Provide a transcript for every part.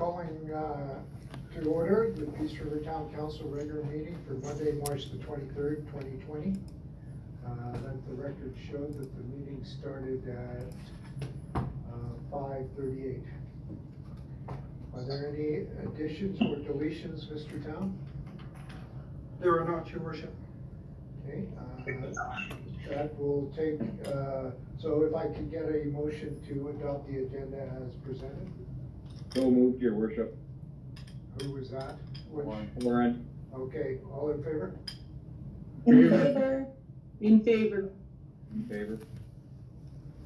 calling uh, to order the Peace River Town Council regular meeting for Monday, March the twenty-third, twenty twenty. Uh, Let the record show that the meeting started at uh, five thirty-eight. Are there any additions or deletions, Mr. Town? There are not, your worship. Okay, uh, that will take, uh, so if I could get a motion to adopt the agenda as presented, So moved, your worship. who was that? Which- Warren. Okay, all in favor? In favor? In favor. In favor.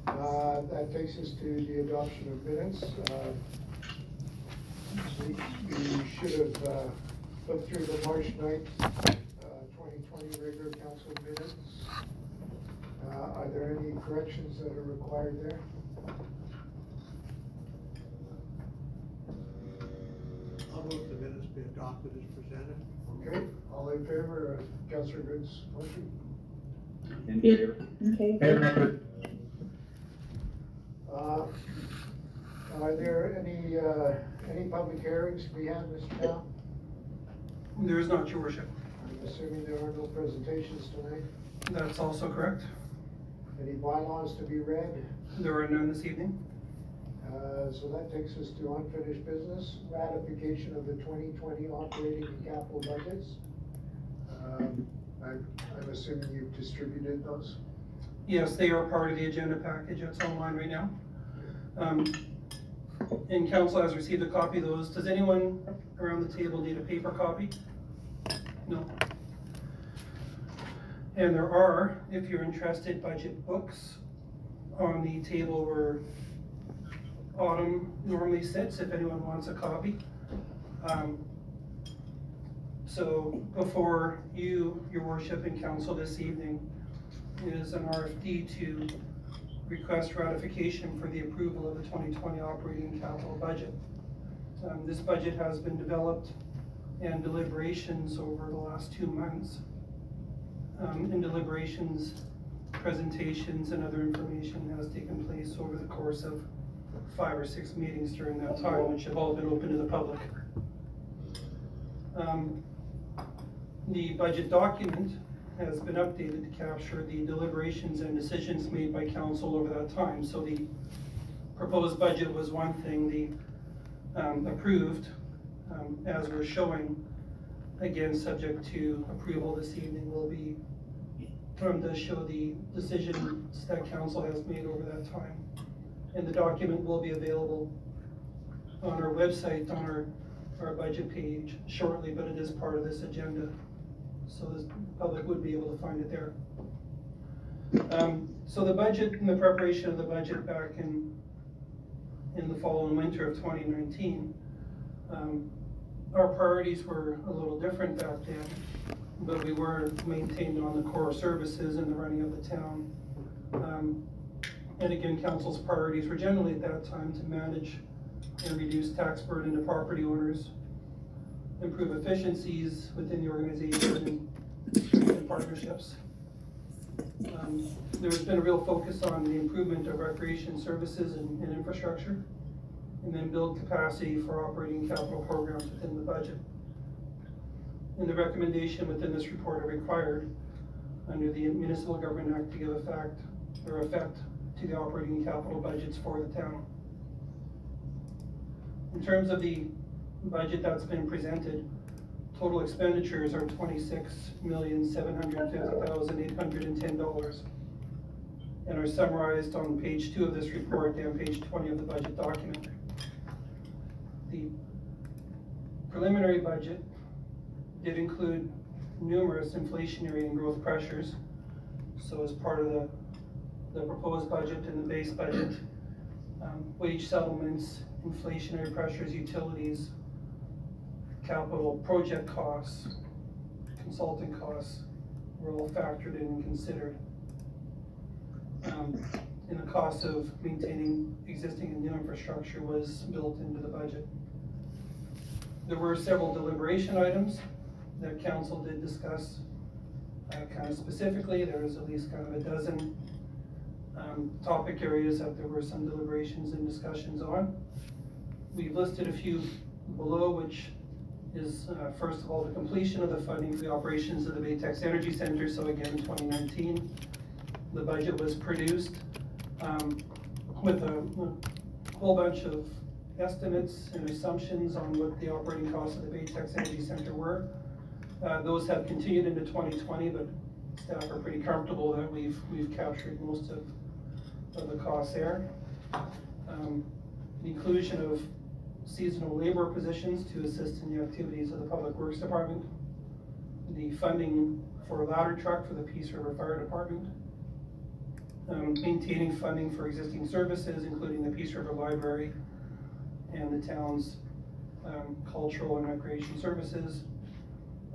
Uh, that takes us to the adoption of minutes. Uh, We we should have, uh, looked through the March ninth, uh, twenty twenty regular council minutes. Uh, are there any corrections that are required there? Move the minutes be adopted as presented. Okay, all in favor of Councilor Good's motion? In favor. Okay. favor? Uh, Are there any, uh, any public hearings to be had, Mr. Town? There is not, your worship. I'm assuming there are no presentations tonight. That's also correct. Any bylaws to be read? There are none this evening. Uh, So that takes us to unfinished business, ratification of the 2020 operating and capital budgets. Um, I'm I'm assuming you've distributed those? Yes, they are part of the agenda package that's online right now. Um, And council has received a copy of those. Does anyone around the table need a paper copy? No? And there are, if you're interested, budget books on the table where Autumn normally sits, if anyone wants a copy. Um, So before you, your worship and council this evening is an RFD to request ratification for the approval of the twenty twenty operating capital budget. Um, this budget has been developed and deliberations over the last two months. Um, in deliberations, presentations and other information has taken place over the course of five or six meetings during that time, which have all been open to the public. Um, the budget document has been updated to capture the deliberations and decisions made by council over that time. So the proposed budget was one thing, the um, approved, um, as we're showing, again, subject to approval this evening, will be, um, does show the decisions that council has made over that time. And the document will be available on our website, on our, our budget page shortly, but it is part of this agenda. So the public would be able to find it there. Um, so the budget, and the preparation of the budget back in, in the fall and winter of twenty nineteen, um, our priorities were a little different back then, but we were maintained on the core services and the running of the town. Um, and again, council's priorities were generally at that time to manage and reduce tax burden to property owners, improve efficiencies within the organization and partnerships. Um, There's been a real focus on the improvement of recreation services and, and infrastructure, and then build capacity for operating capital programs within the budget. And the recommendation within this report are required under the Municipal Government Act to give effect, or effect to the operating capital budgets for the town. In terms of the budget that's been presented, total expenditures are twenty-six million, seven hundred fifty thousand, eight hundred and are summarized on page two of this report and page twenty of the budget document. The preliminary budget did include numerous inflationary and growth pressures. So as part of the, the proposed budget and the base budget, um, wage settlements, inflationary pressures, utilities, capital project costs, consulting costs were all factored in and considered. Um, and the cost of maintaining existing and new infrastructure was built into the budget. There were several deliberation items that council did discuss, uh, kind of specifically, there was at least kind of a dozen, um, topic areas that there were some deliberations and discussions on. we've listed a few below, which is, uh, first of all, the completion of the funding for the operations of the Baytex Energy Center, so again, twenty nineteen. The budget was produced, um, with a, a whole bunch of estimates and assumptions on what the operating costs of the Baytex Energy Center were. Uh, those have continued into twenty twenty, but staff are pretty comfortable that we've, we've captured most of, of the costs there. Um, inclusion of seasonal labor positions to assist in the activities of the Public Works Department. The funding for a ladder truck for the Peace River Fire Department. Um, maintaining funding for existing services, including the Peace River Library and the town's, um, cultural and recreation services.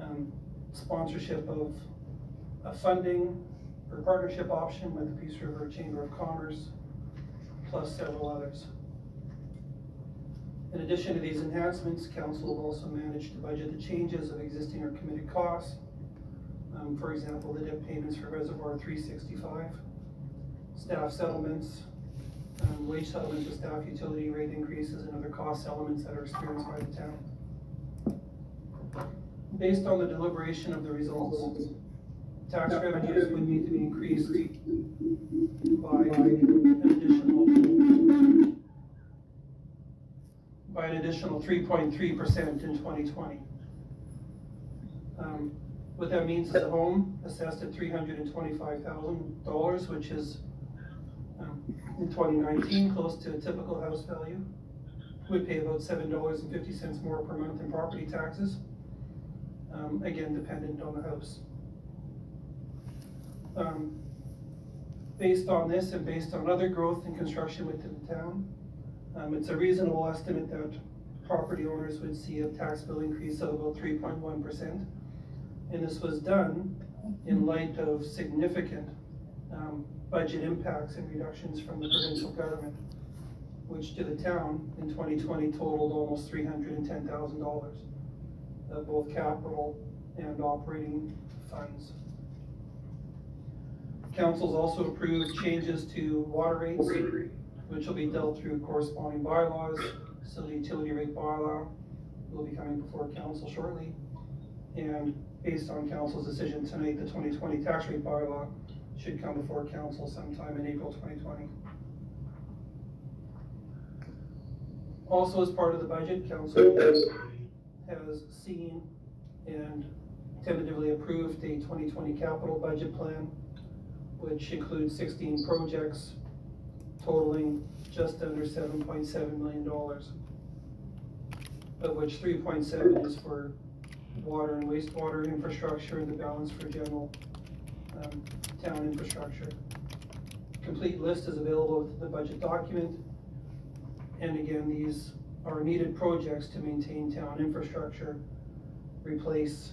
Um, sponsorship of a funding or partnership option with the Peace River Chamber of Commerce, plus several others. In addition to these enhancements, council also manage to budget the changes of existing or committed costs. Um, for example, the debt payments for Reservoir three sixty-five, staff settlements, um, wage settlements with staff utility rate increases and other cost elements that are experienced by the town. Based on the deliberation of the results, tax revenues would need to be increased by an additional by an additional three point three percent in twenty twenty. Um, what that means is a home assessed at three hundred and twenty-five thousand dollars, which is, um, in twenty nineteen, close to a typical house value, would pay about seven dollars and fifty cents more per month in property taxes. Um, again, dependent on the house. Um, based on this and based on other growth and construction within the town, um, it's a reasonable estimate that property owners would see a tax bill increase of about three point one percent. And this was done in light of significant, um, budget impacts and reductions from the provincial government, which to the town in twenty twenty totaled almost three hundred and ten thousand dollars of both capital and operating funds. Council's also approved changes to water rates, which will be dealt through corresponding bylaws. So the utility rate bylaw will be coming before council shortly. And based on council's decision tonight, the twenty twenty tax rate bylaw should come before council sometime in April twenty twenty. Also, as part of the budget, council has seen and tentatively approved a twenty twenty capital budget plan, which includes sixteen projects totaling just under seven point seven million dollars. Of which three point seven is for water and wastewater infrastructure and the balance for general, um, town infrastructure. Complete list is available with the budget document. And again, these are needed projects to maintain town infrastructure, replace,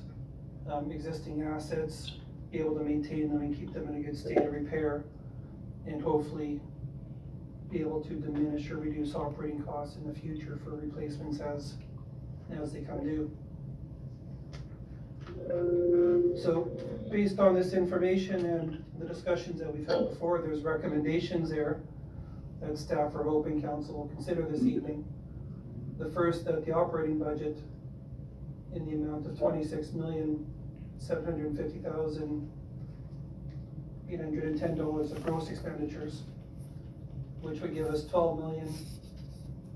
um, existing assets, be able to maintain them and keep them in a good state of repair, and hopefully be able to diminish or reduce operating costs in the future for replacements as, as they come due. So, based on this information and the discussions that we've had before, there's recommendations there that staff are hoping council will consider this evening. The first, that the operating budget in the amount of twenty-six million, seven hundred and fifty thousand, eight hundred and ten dollars of gross expenditures, which would give us twelve million,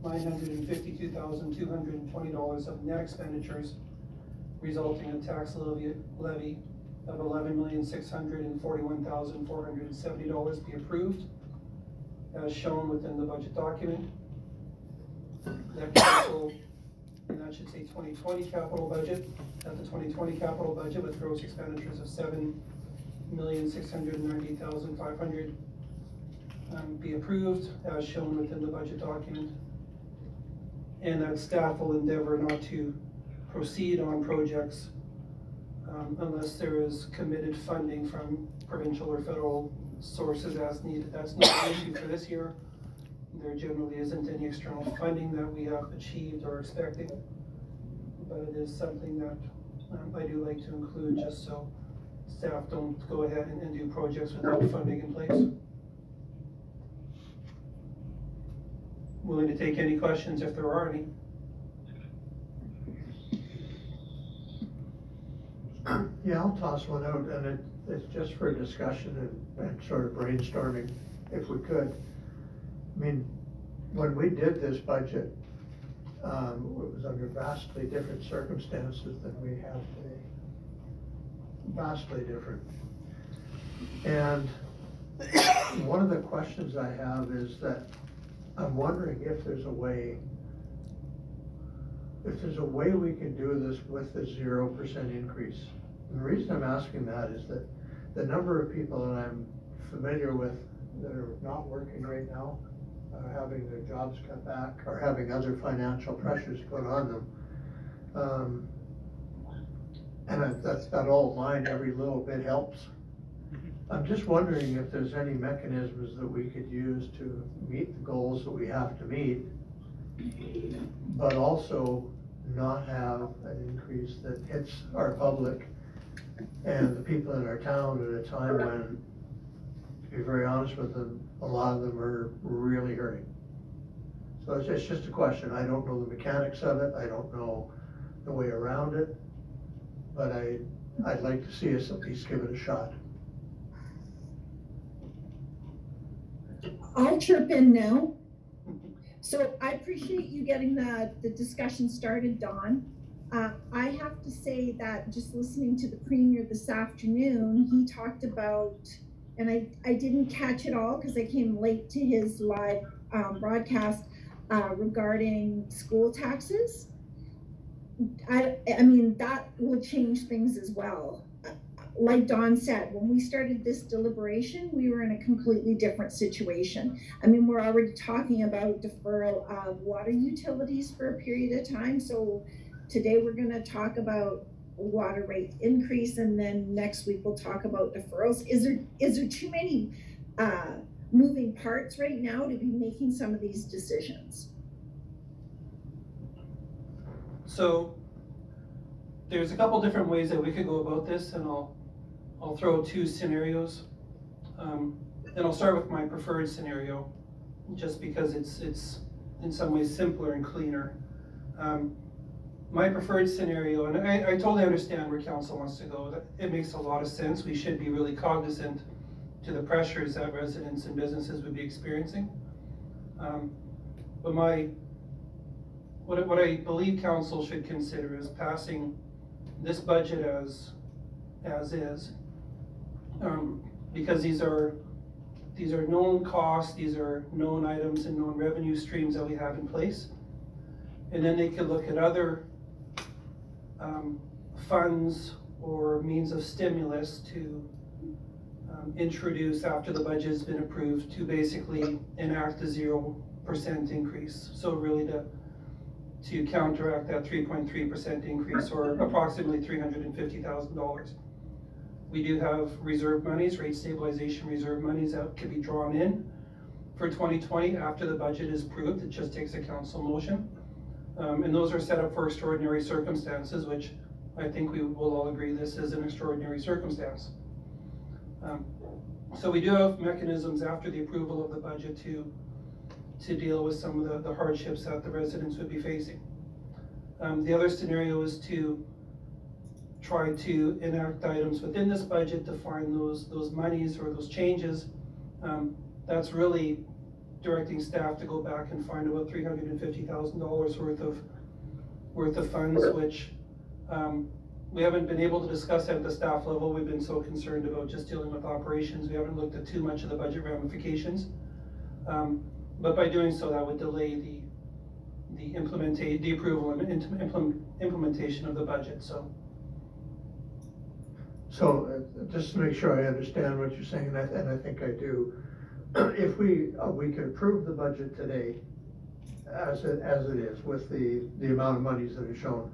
nine hundred and fifty-two thousand, two hundred and twenty dollars of net expenditures, resulting in tax levy, of eleven million, six hundred and forty-one thousand, four hundred and seventy dollars be approved, as shown within the budget document. That and that should say twenty twenty capital budget, that the twenty twenty capital budget with gross expenditures of seven million, six hundred ninety thousand, five hundred um, be approved as shown within the budget document. And that staff will endeavor not to proceed on projects um, unless there is committed funding from provincial or federal sources as needed. That's not an issue for this year. There generally isn't any external funding that we have achieved or expecting. But it is something that um, I do like to include just so staff don't go ahead and, and do projects without funding in place. willing to take any questions if there are any. Yeah, I'll toss one out, and it, it's just for discussion and, and sort of brainstorming, if we could. I mean, when we did this budget, um, it was under vastly different circumstances than we have today. Vastly different. And one of the questions I have is that I'm wondering if there's a way, if there's a way we can do this with a zero percent increase. And the reason I'm asking that is that the number of people that I'm familiar with that are not working right now, are having their jobs cut back, or having other financial pressures put on them. Um, And that's, that all line, every little bit helps. I'm just wondering if there's any mechanisms that we could use to meet the goals that we have to meet, but also not have an increase that hits our public and the people in our town at a time when, to be very honest with them, a lot of them are really hurting. So it's, it's just a question, I don't know the mechanics of it, I don't know the way around it, but I, I'd like to see us at least give it a shot. I'll chirp in now. So I appreciate you getting the, the discussion started, Don. Uh, I have to say that just listening to the premier this afternoon, he talked about, and I, I didn't catch it all because I came late to his live, um, broadcast, uh, regarding school taxes. I, I mean, that will change things as well like Don said, when we started this deliberation, we were in a completely different situation. I mean, we're already talking about deferral of water utilities for a period of time, so today we're gonna talk about water rate increase, and then next week we'll talk about deferrals. Is there, is there too many, uh, moving parts right now to be making some of these decisions? So there's a couple different ways that we could go about this, and I'll, I'll throw two scenarios. Um, and I'll start with my preferred scenario, just because it's, it's in some ways simpler and cleaner. Um, my preferred scenario, and I, I totally understand where council wants to go, it makes a lot of sense, we should be really cognizant to the pressures that residents and businesses would be experiencing. Um, But my, what, what I believe council should consider is passing this budget as, as is. Um, because these are, these are known costs, these are known items and known revenue streams that we have in place. And then they could look at other, um, funds or means of stimulus to, um, introduce after the budget's been approved to basically enact a zero percent increase. So really to, to counteract that three point three percent increase or approximately three hundred and fifty thousand dollars. We do have reserve monies, rate stabilization reserve monies that could be drawn in for twenty twenty after the budget is approved. It just takes a council motion. Um, and those are set up for extraordinary circumstances, which I think we will all agree this is an extraordinary circumstance. Um, So we do have mechanisms after the approval of the budget to, to deal with some of the, the hardships that the residents would be facing. Um, the other scenario is to try to enact items within this budget to find those, those monies or those changes. Um, that's really directing staff to go back and find about three hundred and fifty thousand dollars worth of, worth of funds, which, um, we haven't been able to discuss at the staff level. We've been so concerned about just dealing with operations. We haven't looked at too much of the budget ramifications. Um, but by doing so, that would delay the, the implementate, the approval and implement, implementation of the budget, so. So, uh, just to make sure I understand what you're saying, and I, and I think I do, if we, uh, we could approve the budget today as it, as it is, with the, the amount of monies that are shown,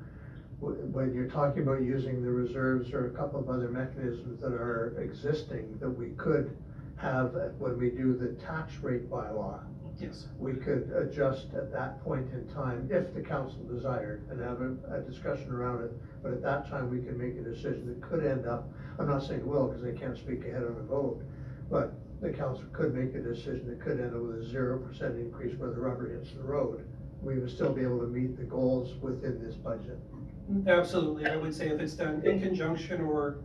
when you're talking about using the reserves or a couple of other mechanisms that are existing that we could have when we do the tax rate bylaw, Yes. we could adjust at that point in time, if the council desired, and have a, a discussion around it. But at that time, we can make a decision that could end up, I'm not saying it will, because I can't speak ahead on a vote, but the council could make a decision that could end up with a zero percent increase where the rubber hits the road. We would still be able to meet the goals within this budget. Absolutely, I would say if it's done in conjunction or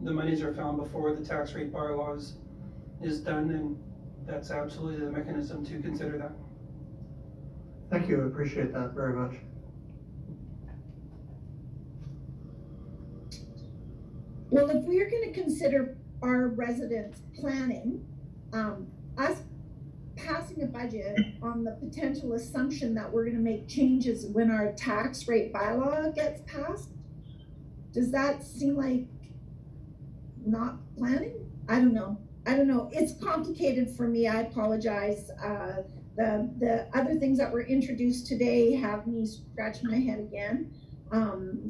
the monies are found before the tax rate bylaws is done, then that's absolutely the mechanism to consider that. Thank you, I appreciate that very much. Well, if we're gonna consider our residents planning, um, us passing a budget on the potential assumption that we're gonna make changes when our tax rate bylaw gets passed, does that seem like not planning? I don't know. I don't know. It's complicated for me. I apologize. Uh, the, the other things that were introduced today have me scratching my head again. Um,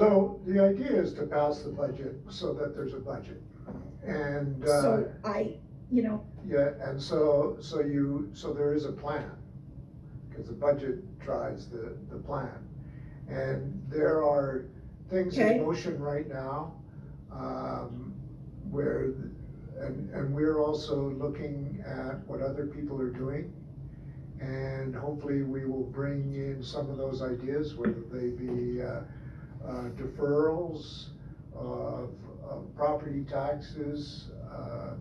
So the idea is to pass the budget so that there's a budget. And, uh, so I, you know, yeah, and so, so you, so there is a plan. Because the budget drives the, the plan. And there are things Okay. in motion right now, um, where, and, and we're also looking at what other people are doing. And hopefully we will bring in some of those ideas, whether they be, uh, uh, deferrals of, of property taxes, uh,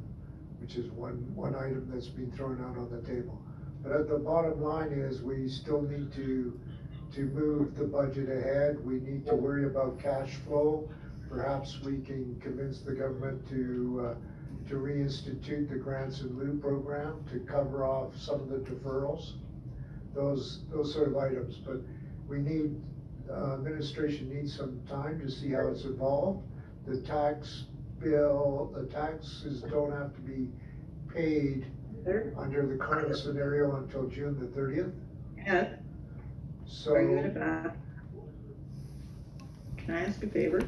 which is one, one item that's been thrown out on the table. But at the bottom line is, we still need to, to move the budget ahead, we need to worry about cash flow. Perhaps we can convince the government to, uh, to reinstitute the grants in lieu program to cover off some of the deferrals. Those, those sort of items, but we need, uh, administration needs some time to see how it's evolved. The tax bill, the taxes don't have to be paid There, under the current scenario until June the thirtieth, Ed, so. are you in a bath? Can I ask a favor?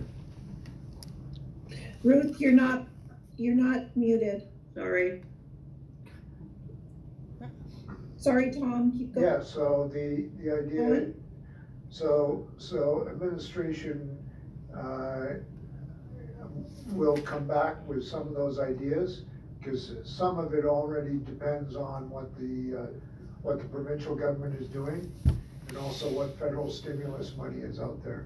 Ruth, you're not, you're not muted. Sorry, Sorry, Tom, keep going. Yeah, so the, the idea, Alright. So, so administration, uh, will come back with some of those ideas, cause some of it already depends on what the, uh, what the provincial government is doing, and also what federal stimulus money is out there.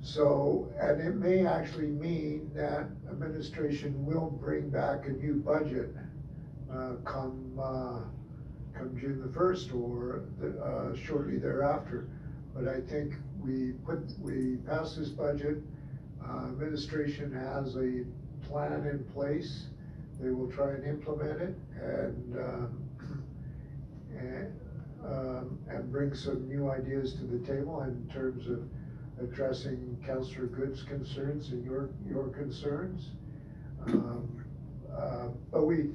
So, and it may actually mean that administration will bring back a new budget, uh, come, uh, come June the first or, the- uh, shortly thereafter. But I think we put, we pass this budget, uh, administration has a plan in place. They will try and implement it and, um, and, um, and bring some new ideas to the table in terms of addressing Councillor Good's concerns and your, your concerns. Um, uh, But we,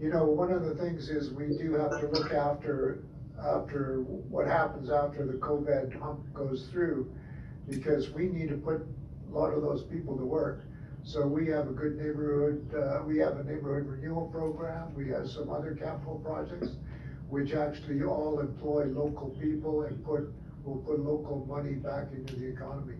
you know, one of the things is we do have to look after, after what happens after the COVID hump goes through, because we need to put a lot of those people to work. So we have a good neighborhood, uh, we have a neighborhood renewal program, we have some other capital projects, which actually all employ local people and put, will put local money back into the economy.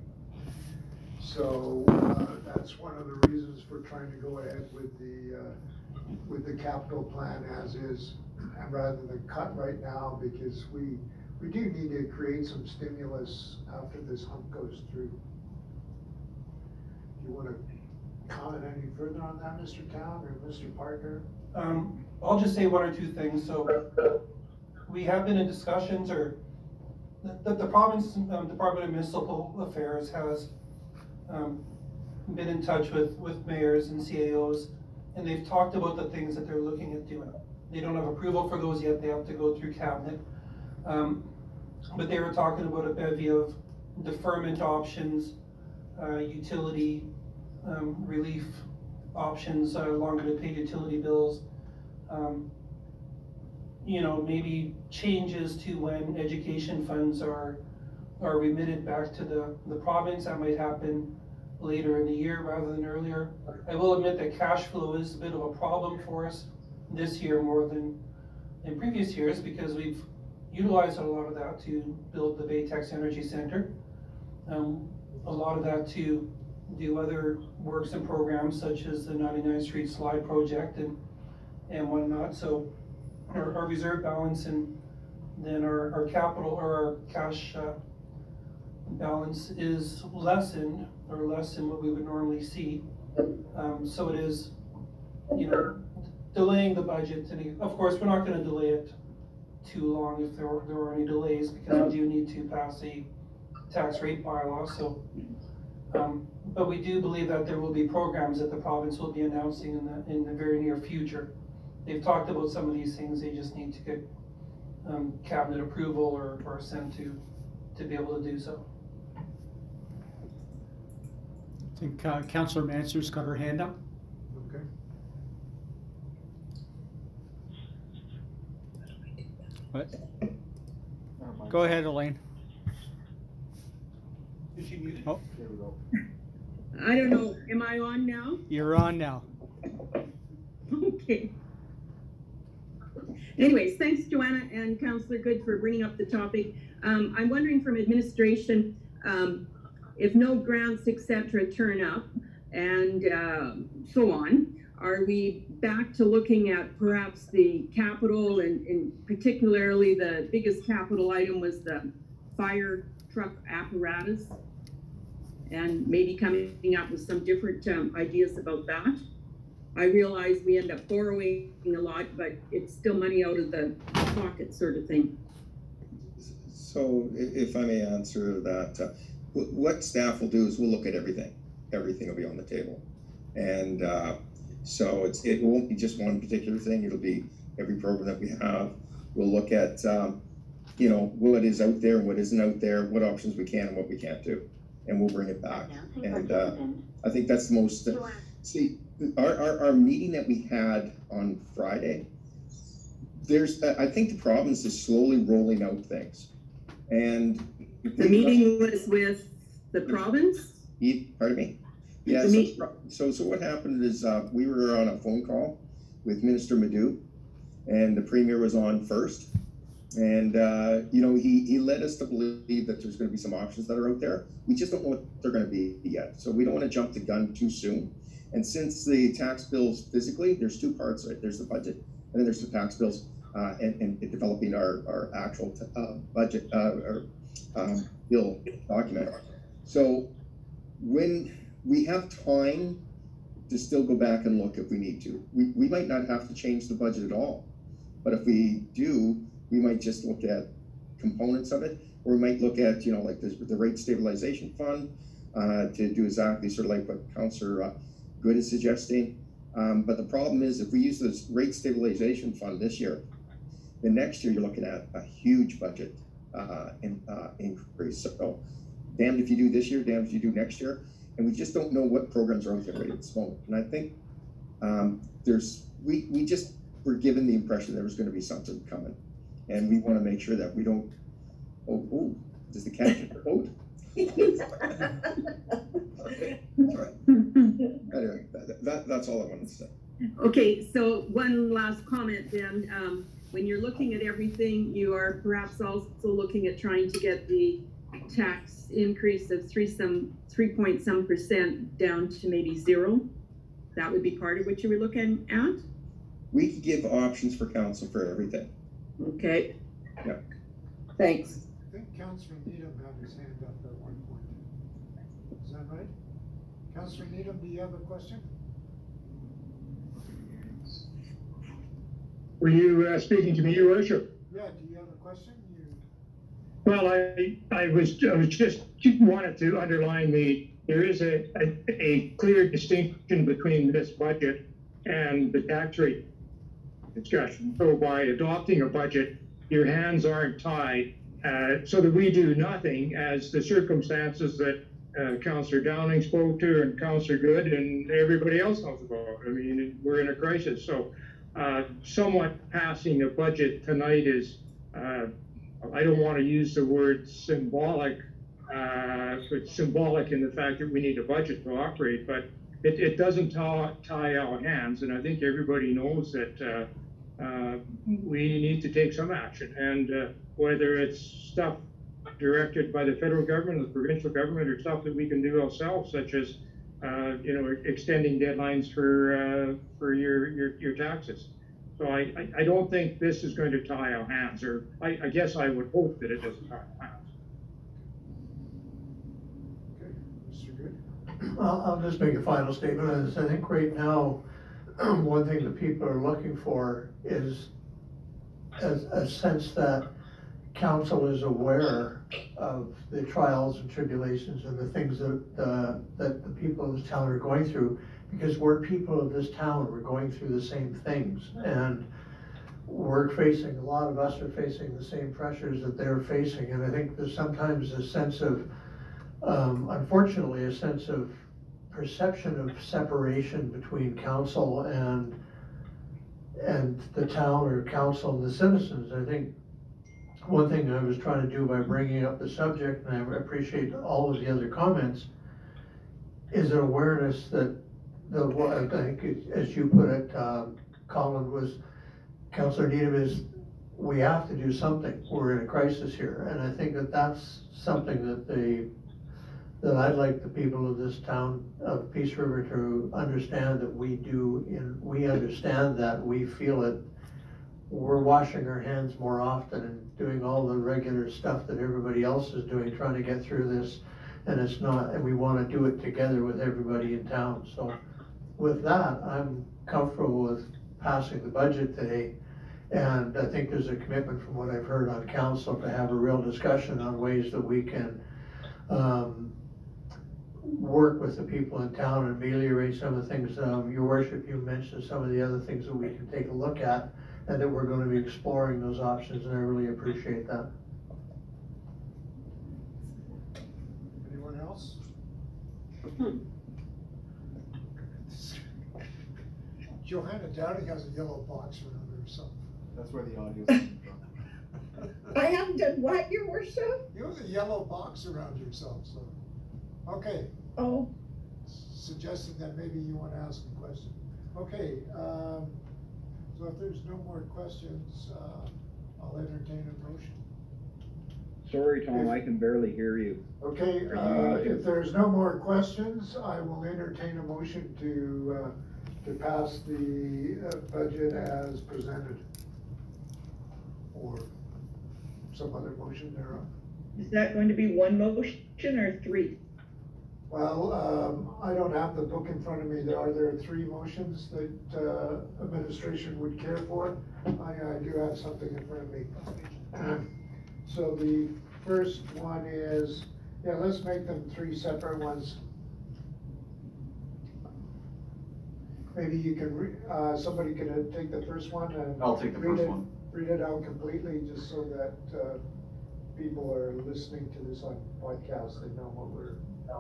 So, uh, that's one of the reasons for trying to go ahead with the, uh, with the capital plan as is, rather than cut right now, because we, we do need to create some stimulus after this hump goes through. Do you wanna comment any further on that, Mr. Town or Mr. Parker? Um, I'll just say one or two things, so we have been in discussions or the, the province, um, Department of Municipal Affairs has, um, been in touch with, with mayors and CAOs, and they've talked about the things that they're looking at doing. They don't have approval for those yet, they have to go through cabinet. Um, but they were talking about a bevy of deferment options, uh, utility, um, relief options, uh, longer to pay utility bills. Um, you know, maybe changes to when education funds are, are remitted back to the, the province, that might happen later in the year rather than earlier. I will admit that cash flow is a bit of a problem for us this year more than in previous years, because we've utilized a lot of that to build the Baytex Energy Center. Um, a lot of that to do other works and programs such as the 99th Street Slide Project and, and whatnot, so our, our reserve balance and then our, our capital, or our cash, uh, balance is lessened, or less than what we would normally see. Um, so it is, you know, delaying the budget, and of course, we're not gonna delay it too long if there were, there were any delays, because we do need to pass a tax rate bylaw, so. Um, but we do believe that there will be programs that the province will be announcing in the, in the very near future. They've talked about some of these things, they just need to get, um, cabinet approval or, or sent to, to be able to do so. I think uh, Councillor Manser's got her hand up. Okay. What? Go ahead, Elaine. Is she muted? Oh, There we go. I don't know, am I on now? you're on now. Okay. Anyways, thanks Joanna and Counselor Good for bringing up the topic. Um, I'm wondering from administration, um, if no grants, et cetera, turn up and, um so on, are we back to looking at perhaps the capital and, and particularly the biggest capital item was the fire truck apparatus? And maybe coming up with some different, um, ideas about that? I realize we end up borrowing a lot, but it's still money out of the pocket sort of thing. So if I may answer that, uh, wh- what staff will do is we'll look at everything. Everything will be on the table. And uh, so it's, it won't be just one particular thing, it'll be every program that we have. We'll look at, um, you know, what is out there and what isn't out there, what options we can and what we can't do. And we'll bring it back. And uh, I think that's the most, see, our, our, our meeting that we had on Friday, there's, I I think the province is slowly rolling out things. And. The meeting was with the province? Ye- Pardon me? Yeah, so, so, so what happened is, uh, we were on a phone call with Minister Madu, and the Premier was on first. And, uh, you know, he, he led us to believe that there's gonna be some options that are out there. We just don't know what they're gonna be yet, so we don't wanna jump the gun too soon. And since the tax bills physically, there's two parts, right? There's the budget, and then there's the tax bills, uh, and, and developing our, our actual, t- uh, budget, uh, or, um, bill document. So when we have time to still go back and look if we need to. We, we might not have to change the budget at all. But if we do, we might just look at components of it, or we might look at, you know, like the, the rate stabilization fund, uh, to do exactly sort of like what Councillor uh, Good is suggesting. Um, but the problem is if we use this rate stabilization fund this year, then next year you're looking at a huge budget, uh, in, uh, increase. So damned if you do this year, damned if you do next year. And we just don't know what programs are out there right at this moment. And I think um, there's, we, we just were given the impression there was gonna be something coming. And we wanna make sure that we don't, oh, oh, does the cat get vote? Okay, all right. Anyway, that, that, that's all I wanted to say. Okay, so one last comment then, um, when you're looking at everything, you are perhaps also looking at trying to get the tax increase of three some, three point some percent down to maybe zero? That would be part of what you were looking at? We could give options for council for everything. Okay. Yeah. Thanks. I think Councillor Needham had his hand up at one point. Is that right? Councillor Needham, do you have a question? Were you uh, speaking to me, your worship? Yeah, do you have a question? Well, I, I was, I was just wanted to underline the, there is a, a, a clear distinction between this budget and the tax rate discussion. So by adopting a budget, your hands aren't tied, uh, so that we do nothing as the circumstances that uh, Councillor Downing spoke to and Councillor Good and everybody else knows about. I mean, we're in a crisis, so uh, somewhat passing a budget tonight is, uh, I don't want to use the word symbolic, uh, but symbolic in the fact that we need a budget to operate, but it, it doesn't tie, tie our hands, and I think everybody knows that, uh, uh, we need to take some action, and, uh, whether it's stuff directed by the federal government, or the provincial government, or stuff that we can do ourselves, such as, uh, you know, extending deadlines for, uh, for your, your, your taxes. So I, I, I don't think this is going to tie our hands, or I, I guess I would hope that it doesn't tie our hands. Okay, Mr. Good? I'll, I'll just make a final statement on this. I think right now, one thing that people are looking for is a, a sense that council is aware of the trials and tribulations and the things that, uh, that the people of this town are going through. Because we're people of this town, we're going through the same things. And we're facing, a lot of us are facing the same pressures that they're facing. And I think there's sometimes a sense of, um, unfortunately, a sense of perception of separation between council and, and the town or council and the citizens. I think one thing I was trying to do by bringing up the subject, and I appreciate all of the other comments, is an awareness that the, I think, as you put it, um, Colin, was, Councilor Needham is, we have to do something. We're in a crisis here. And I think that that's something that the, that I'd like the people of this town of Peace River to understand that we do, and we understand that, we feel it. We're washing our hands more often and doing all the regular stuff that everybody else is doing, trying to get through this. And it's not, and we wanna do it together with everybody in town, so with that, I'm comfortable with passing the budget today. And I think there's a commitment from what I've heard on council to have a real discussion on ways that we can, um, work with the people in town and ameliorate some of the things, um, your worship, you mentioned some of the other things that we can take a look at and that we're gonna be exploring those options, and I really appreciate that. Anyone else? Johanna Downing has a yellow box around her or. That's where the audio's coming from. I haven't done what, your worship? You have a yellow box around yourself, so, okay, Oh, suggesting that maybe you wanna ask a question. Okay, um, so if there's no more questions, uh, I'll entertain a motion. Sorry, Tom, I can barely hear you. Okay, uh, you- if there's no more questions, I will entertain a motion to, uh, to pass the uh, budget as presented. Or some other motion thereof. Is that going to be one motion or three? Well, um, I don't have the book in front of me. There, are there three motions that, uh, administration would care for? I, I do have something in front of me. So the first one is, yeah, let's make them three separate ones. Maybe you can, uh, somebody can uh, take the first one and. I'll take the read first it- one. Read it out completely, just so that, uh, people are listening to this on podcast, they know what we're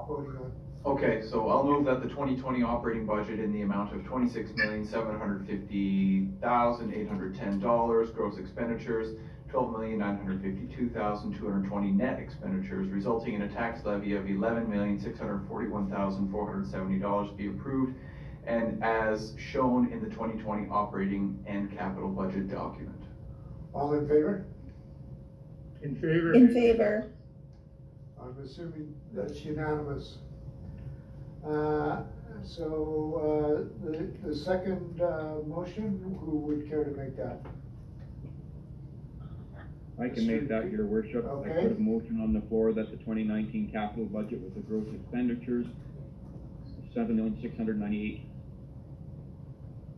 voting on. Okay, so I'll move that the twenty twenty operating budget in the amount of twenty-six million, seven hundred fifty thousand, eight hundred ten dollars, gross expenditures, twelve million, nine hundred fifty-two thousand, two hundred twenty net expenditures, resulting in a tax levy of eleven million, six hundred forty-one thousand, four hundred seventy dollars be approved, and as shown in the twenty twenty operating and capital budget document. All in favor? In favor? in favor. I'm assuming that's unanimous. Uh, So, uh, the, the second uh, motion, who would care to make that? I can make that, your worship. I Okay. put a motion on the floor that the twenty nineteen capital budget with the gross expenditures, seven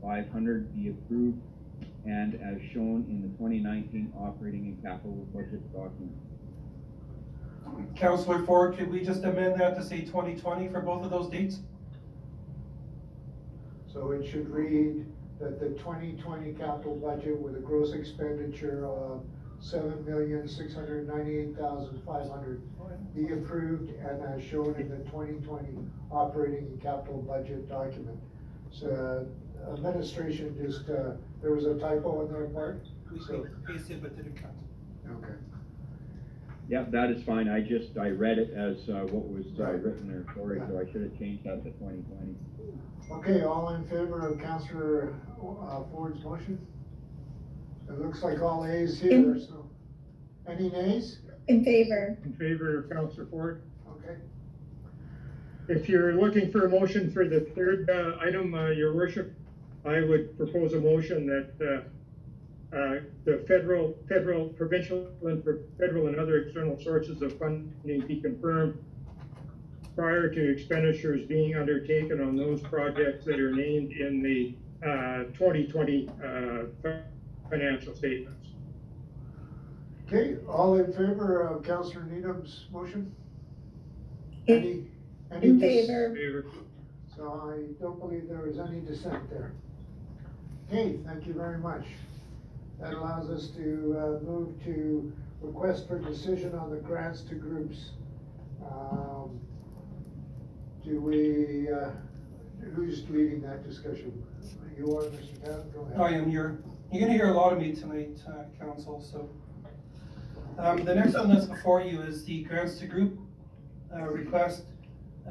million, six hundred ninety-eight, five hundred be approved, and as shown in the twenty nineteen operating and capital budget document. Counselor Ford, could we just amend that to say twenty twenty for both of those dates? So it should read that the twenty twenty capital budget with a gross expenditure of seven million, six hundred ninety-eight thousand, five hundred be approved and as shown in the twenty twenty operating and capital budget document. So administration just, uh, there was a typo in their part? We So- pasted but didn't cut. Okay. Yeah, that is fine, I just, I read it as, uh, what was, uh, written there, sorry, so I should have changed that to twenty twenty. Okay, all in favor of Councillor uh, Ford's motion? It looks like all A's here, In- so, any nays? In favor. In favor of Counselor Ford? Okay. if you're looking for a motion for the third, uh, item, uh, your worship, I would propose a motion that, uh, uh, the federal, federal, provincial, and federal and other external sources of funding be confirmed prior to expenditures being undertaken on those projects that are named in the, uh, twenty twenty, uh, financial statements. Okay, all in favor of Councillor Needham's motion? In- Any, any In favor. Favor? So I don't believe there is any dissent there. Okay, thank you very much. That allows us to uh, move to request for decision on the grants to groups. Um, Do we, uh, who's leading that discussion? You are, Mr. Town, go ahead. I am, you're, you're gonna hear a lot of me tonight, uh, council, so. Um, the next one that's before you is the grants to group, uh, request.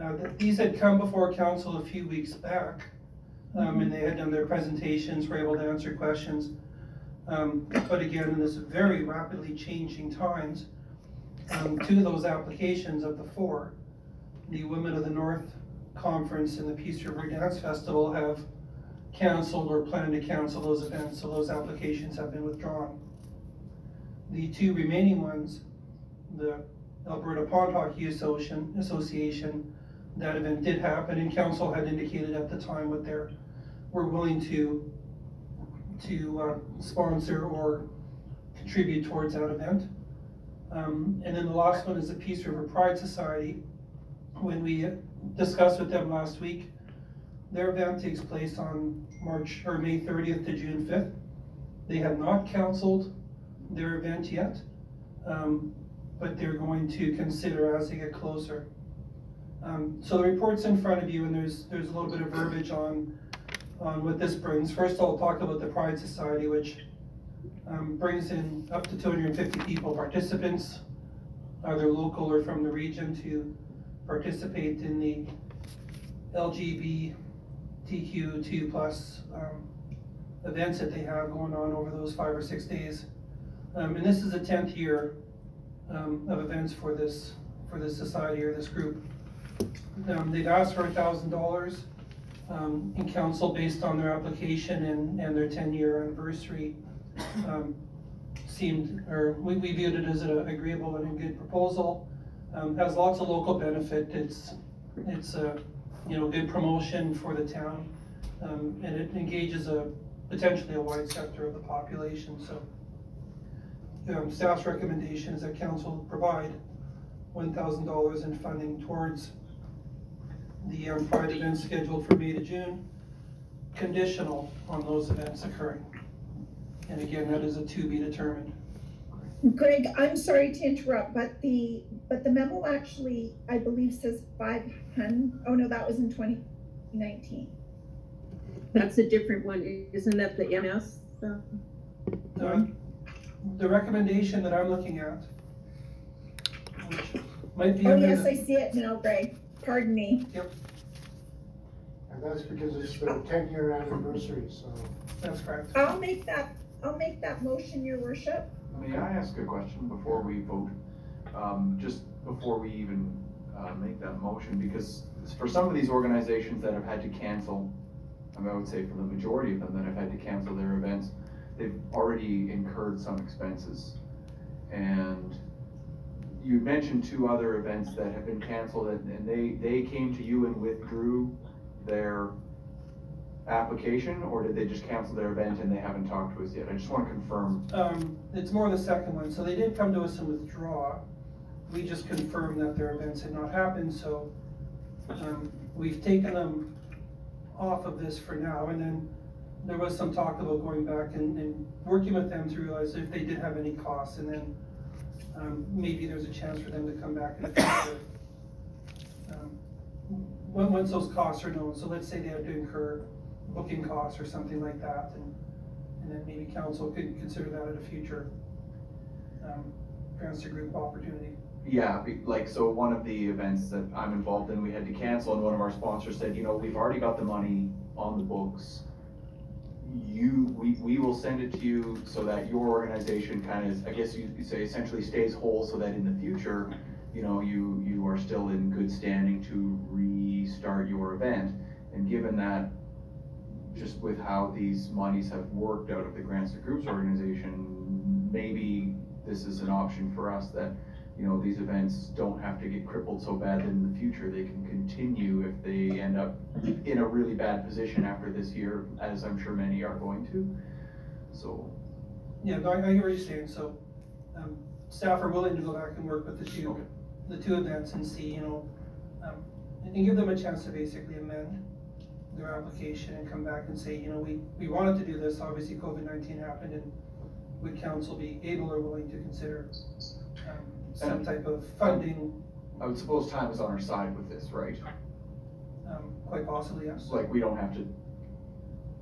Uh, these had come before council a few weeks back, um, and they had done their presentations, were able to answer questions. Um, but again, in this very rapidly changing times, um, two of those applications of the four, the Women of the North Conference and the Peace River Dance Festival have canceled or plan to cancel those events, so those applications have been withdrawn. The two remaining ones, the Alberta Pond Hockey Association, Association, that event did happen, and council had indicated at the time what they're, were willing to, to, uh, sponsor or contribute towards that event. Um, and then the last one is the Peace River Pride Society. When we discussed with them last week, their event takes place on March, or May thirtieth to June fifth. They have not canceled their event yet, um, but they're going to consider as they get closer. Um, so the report's in front of you, and there's, there's a little bit of verbiage on, on what this brings. First, I'll talk about the Pride Society, which, um, brings in up to two hundred and fifty people, participants, either local or from the region, to participate in the LGBTQ2 plus, um, events that they have going on over those five or six days. Um, and this is the tenth year, um, of events for this, for this society or this group. Um, they've asked for a thousand dollars, um, in council based on their application and, and their ten-year anniversary. Um, seemed, or we, we viewed it as an agreeable and a good proposal. Um, has lots of local benefit, it's, it's a, you know, good promotion for the town. Um, and it engages a, potentially a wide sector of the population, so. Um, staff's recommendation is that council provide one thousand dollars in funding towards the um, Pride events scheduled for May to June, conditional on those events occurring. And again, that is a to be determined. Greg, I'm sorry to interrupt, but the, but the memo actually, I believe says five hundred. oh no, that was in twenty nineteen. That's a different one, isn't that the MS? The, the recommendation that I'm looking at, which might be Oh, yes, the- I see it now, Greg, pardon me. Yep. And that's because it's the ten-year anniversary, so. That's correct. I'll make that, I'll make that motion, your worship. May I ask a question before we vote? Um, just before we even, uh, make that motion, because for some of these organizations that have had to cancel, I mean, I would say for the majority of them that have had to cancel their events, they've already incurred some expenses. And you mentioned two other events that have been canceled, and, and they, they came to you and withdrew their application, or did they just cancel their event and they haven't talked to us yet? I just wanna confirm Um, it's more the second one, so they did come to us and withdraw. We just confirmed that their events had not happened, so, um, we've taken them off of this for now, and then there was some talk about going back and, and working with them to realize if they did have any costs, and then, um, maybe there's a chance for them to come back in the future. Um, once those costs are known, so let's say they have to incur booking costs or something like that, and and then maybe council could consider that at a future, um, group opportunity. Yeah, like, so one of the events that I'm involved in, we had to cancel, and one of our sponsors said, you know, we've already got the money on the books. You, we, we will send it to you so that your organization kind of, I guess you you say essentially stays whole, so that in the future, you know, you, you are still in good standing to restart your event. And given that, just with how these monies have worked out of the Grants to Groups organization, maybe this is an option for us that, you know, these events don't have to get crippled so bad that in the future they can continue if they end up in a really bad position after this year, as I'm sure many are going to. So, Yeah, no, I, I hear what you're saying, so, um, staff are willing to go back and work with the two, Okay. the two events and see, you know, um, and give them a chance to basically amend their application and come back and say, you know, we, we wanted to do this, obviously COVID nineteen happened, and would council be able or willing to consider, some type of funding, I would suppose time is on our side with this, right? um, quite possibly, yes. Like, we don't have to,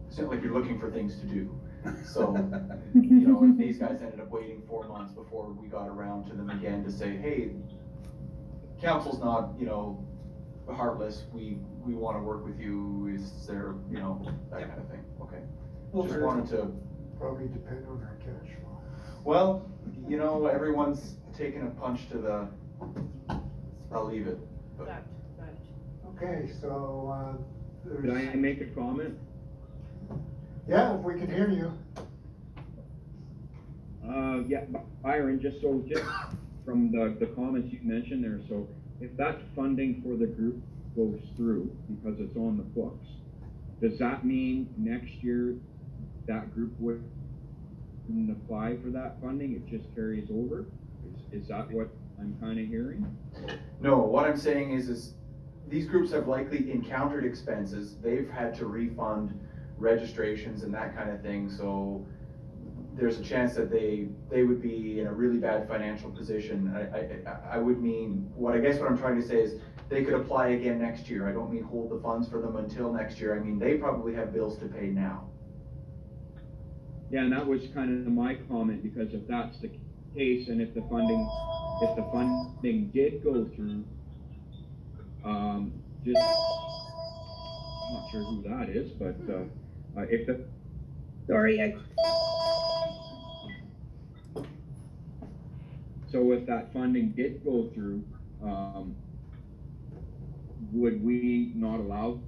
it's not like you're looking for things to do. So, you know, if these guys ended up waiting four months before we got around to them again to say, hey, council's not, you know, heartless, we, we wanna work with you, is there, you know, that kind of thing, okay? Well, Just for- wanted to, Probably depend on our cash flow. well, you know, everyone's taking a punch to the, I'll leave it, but. Okay, so, uh, Could I make a comment? yeah, if we can hear you. Uh, yeah, Byron, just so, just from the, the comments you mentioned there, so if that funding for the group goes through because it's on the books, does that mean next year that group would wouldn't apply for that funding, it just carries over? Is, that what I'm kinda hearing? No, what I'm saying is, is these groups have likely encountered expenses, they've had to refund registrations and that kind of thing, so there's a chance that they, they would be in a really bad financial position. I, I, I would mean, what I guess what I'm trying to say is, they could apply again next year, I don't mean hold the funds for them until next year, I mean, they probably have bills to pay now. Yeah, and that was kind of my comment, because if that's the case, and if the funding, if the funding did go through, um, just, I'm not sure who that is, but, uh, uh, if the, Sorry, I, so if that funding did go through, um, would we not allow?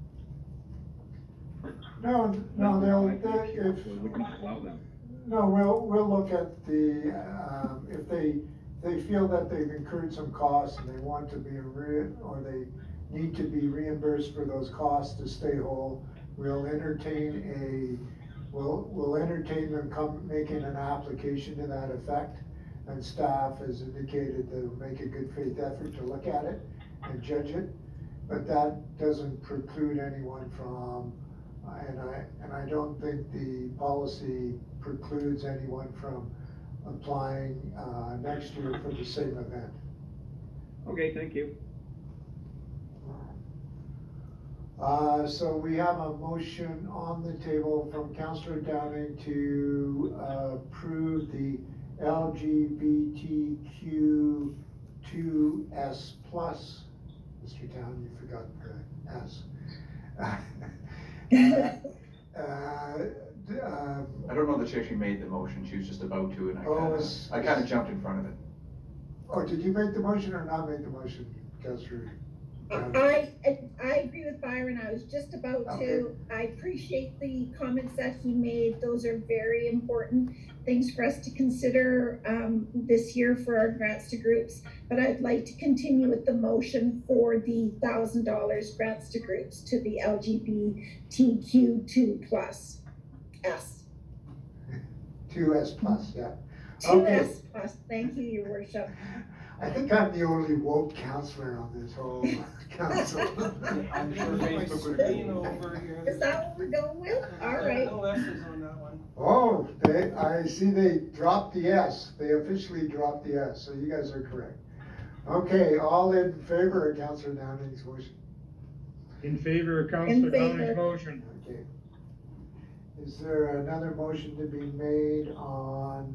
No, no, they'll, they, if, Or would we not allow them? No, we'll, we'll look at the, um, if they, they feel that they've incurred some costs and they want to be re, or they need to be reimbursed for those costs to stay whole, we'll entertain a, we'll, we'll entertain them come, making an application to that effect. And staff has indicated they'll make a good faith effort to look at it and judge it. But that doesn't preclude anyone from, uh, and I, and I don't think the policy precludes anyone from applying, uh, next year for the same event. Okay, thank you. Uh, so we have a motion on the table from Councillor Downing to uh, approve the LGBTQ2S plus. Mr. Town, you forgot the S. Uh, d- I don't know that she actually made the motion, she was just about to, and I Oh, kinda, it's- I kinda jumped in front of it. Oh, did you make the motion or not make the motion, Councillor? Downing? I, I- I agree with Byron, I was just about Okay. to, I appreciate the comments that he made, those are very important things for us to consider, um, this year for our grants to groups, but I'd like to continue with the motion for the thousand dollars grants to groups to the LGBTQ two plus S. Two S plus, yeah. Two Okay. S plus, thank you, your worship. I think I'm the only woke counselor on this whole council. I'm sure Facebook would agree. over here. Is that what we're going with? Uh, all right. No S's on that one. Oh, they, I see they dropped the S, they officially dropped the S, so you guys are correct. Okay, all in favor of Councillor Downing's motion? In favor of Councilor favor. Downing's motion. Okay. Is there another motion to be made on,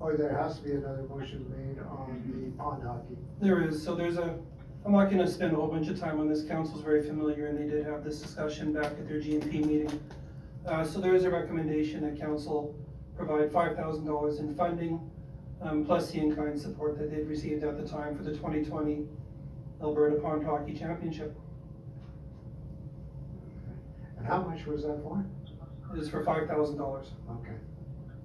oh, there has to be another motion made on the pond hockey. There is, so there's a, I'm not gonna spend a whole bunch of time on this, council's very familiar, and they did have this discussion back at their GMP meeting. Uh, so there is a recommendation that council provide five thousand dollars in funding, um, plus the in-kind support that they'd received at the time for the twenty twenty Alberta Pond Hockey Championship. And how much was that for? It was for five thousand dollars. Okay.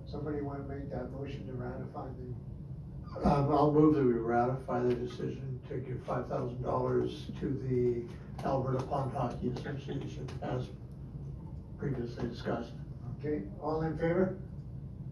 Somebody wanna make that motion to ratify the, Um, I'll move that we ratify the decision to give five thousand dollars to the Alberta Pond Hockey Association as previously discussed. okay, all in favor?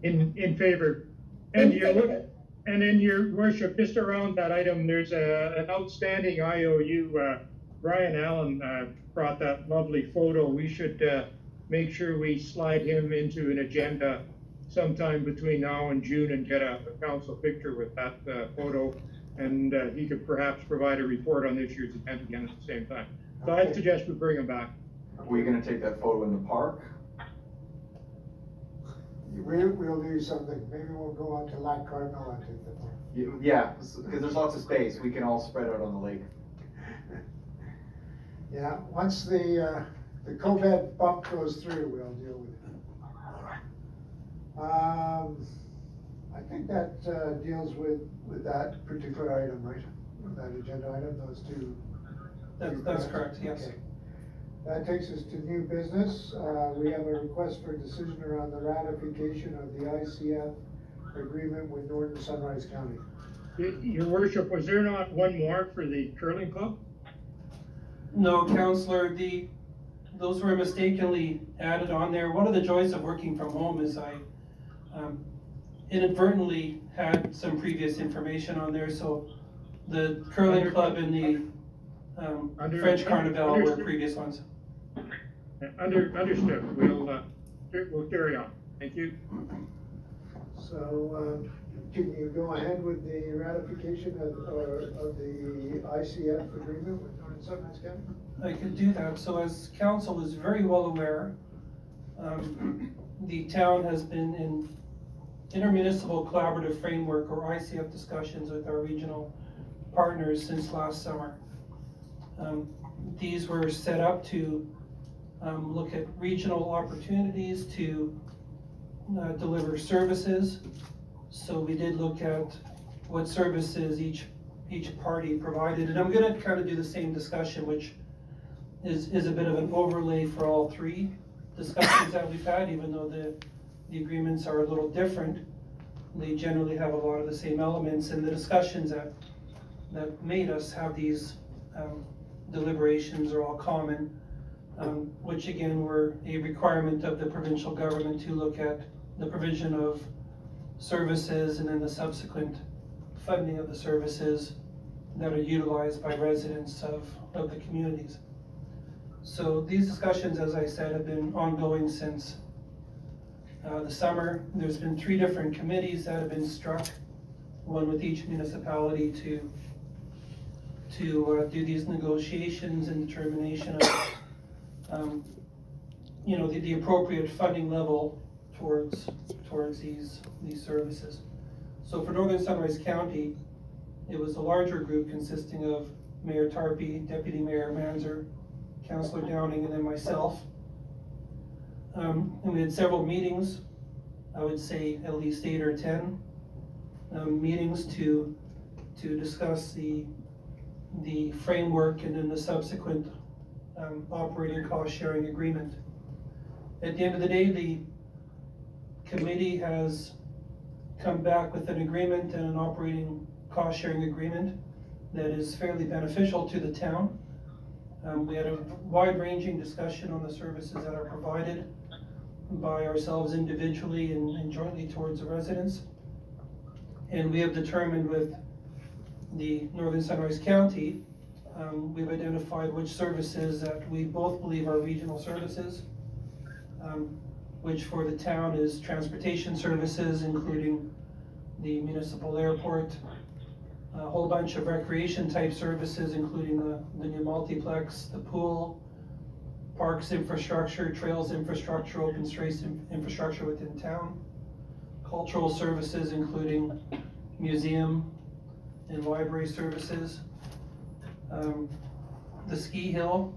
In, in favor. And In you look, favor. and in your worship, just around that item, there's a, an outstanding IOU, uh, Brian Allen, uh, brought that lovely photo. We should, uh, make sure we slide him into an agenda sometime between now and June and get a, a council picture with that, uh, photo. And, uh, he could perhaps provide a report on this year's event again at the same time. So Okay. I'd suggest we bring him back. Are we gonna take that photo in the park? We, we'll do something, maybe we'll go out to Lac Cardinal and take the photo. Yeah, because there's lots of space, we can all spread out on the lake. Yeah, once the, uh, the COVID bump goes through, we'll deal with it. Um, I think that, uh, deals with, with that particular item, right? That agenda item, those two. That's, that's correct, yes. Okay. That takes us to new business. Uh, we have a request for a decision around the ratification of the ICF agreement with Northern Sunrise County. Your worship, was there not one more for the curling club? No, Counselor, the, those were mistakenly added on there. One of the joys of working from home is I um, inadvertently had some previous information on there, so the curling club and the um, Under- French Carnival were previous ones. Under, understood, we'll, uh, we'll carry on, thank you. So, um, can you go ahead with the ratification of, or of the ICF agreement with Northern Sunrise County? I could do that. So as council is very well aware, um, the town has been in intermunicipal collaborative framework or ICF discussions with our regional partners since last summer. Um, these were set up to, um, look at regional opportunities to, uh, deliver services. So we did look at what services each, each party provided, and I'm gonna kind of do the same discussion, which is, is a bit of an overlay for all three discussions that we've had, even though the, the agreements are a little different. They generally have a lot of the same elements, and the discussions that, that made us have these, um, deliberations are all common, um, which again were a requirement of the provincial government to look at the provision of services and then the subsequent funding of the services that are utilized by residents of, of the communities. So these discussions, as I said, have been ongoing since uh, the summer. There's been three different committees that have been struck, one with each municipality to, to uh, do these negotiations and determination of, um, you know, the, the appropriate funding level towards, towards these, these services. So for Northern Sunrise County, it was a larger group consisting of Mayor Tarpey, Deputy Mayor Manzer, Councillor Downing, and then myself. Um, and we had several meetings, I would say at least eight or ten, um, meetings to, to discuss the, the framework and then the subsequent, um, operating cost sharing agreement. At the end of the day, the committee has come back with an agreement and an operating cost sharing agreement that is fairly beneficial to the town. Um, we had a wide ranging discussion on the services that are provided by ourselves individually and, and jointly towards the residents. And we have determined with the Northern Sunrise County, um, we've identified which services that we both believe are regional services. Um, which for the town is transportation services, including the municipal airport, a whole bunch of recreation type services, including the, the new multiplex, the pool, parks infrastructure, trails infrastructure, open space in- infrastructure within town, cultural services, including museum and library services, um, the ski hill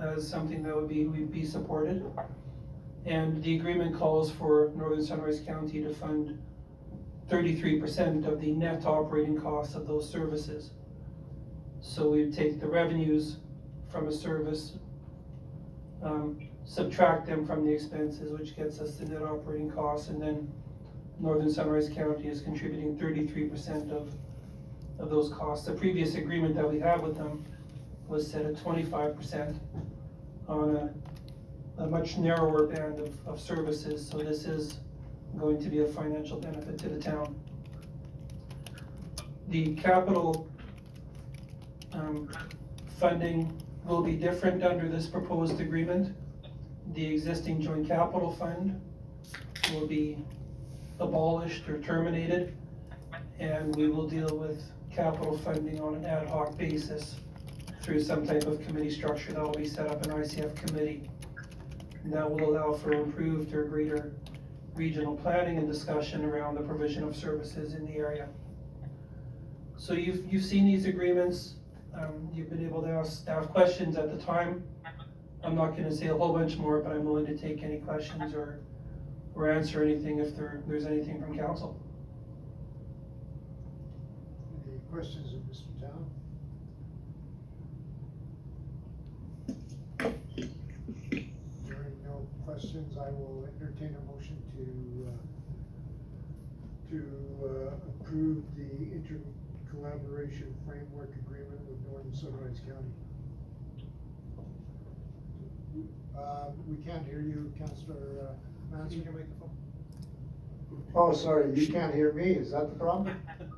as something that would be, would be supported. And the agreement calls for Northern Sunrise County to fund thirty-three percent of the net operating costs of those services. So we take the revenues from a service, um, subtract them from the expenses, which gets us the net operating costs, and then Northern Sunrise County is contributing thirty-three percent of, of those costs. The previous agreement that we had with them was set at twenty-five percent on a, a much narrower band of, of services, so this is going to be a financial benefit to the town. The capital, um, funding will be different under this proposed agreement. The existing joint capital fund will be abolished or terminated, and we will deal with capital funding on an ad hoc basis through some type of committee structure that will be set up, an ICF committee. And that will allow for improved or greater regional planning and discussion around the provision of services in the area. So you've, you've seen these agreements, um, you've been able to ask staff questions at the time. I'm not gonna say a whole bunch more, but I'm willing to take any questions or, or answer anything if there, there's anything from council. Any questions of Mr. Town? Hearing no questions, I will entertain a motion to, uh, to uh, approve the inter-collaboration framework agreement with Northern Sunrise County. Uh, we can't hear you, Councillor uh, Manzer. your microphone. Oh, sorry, you can't hear me, is that the problem?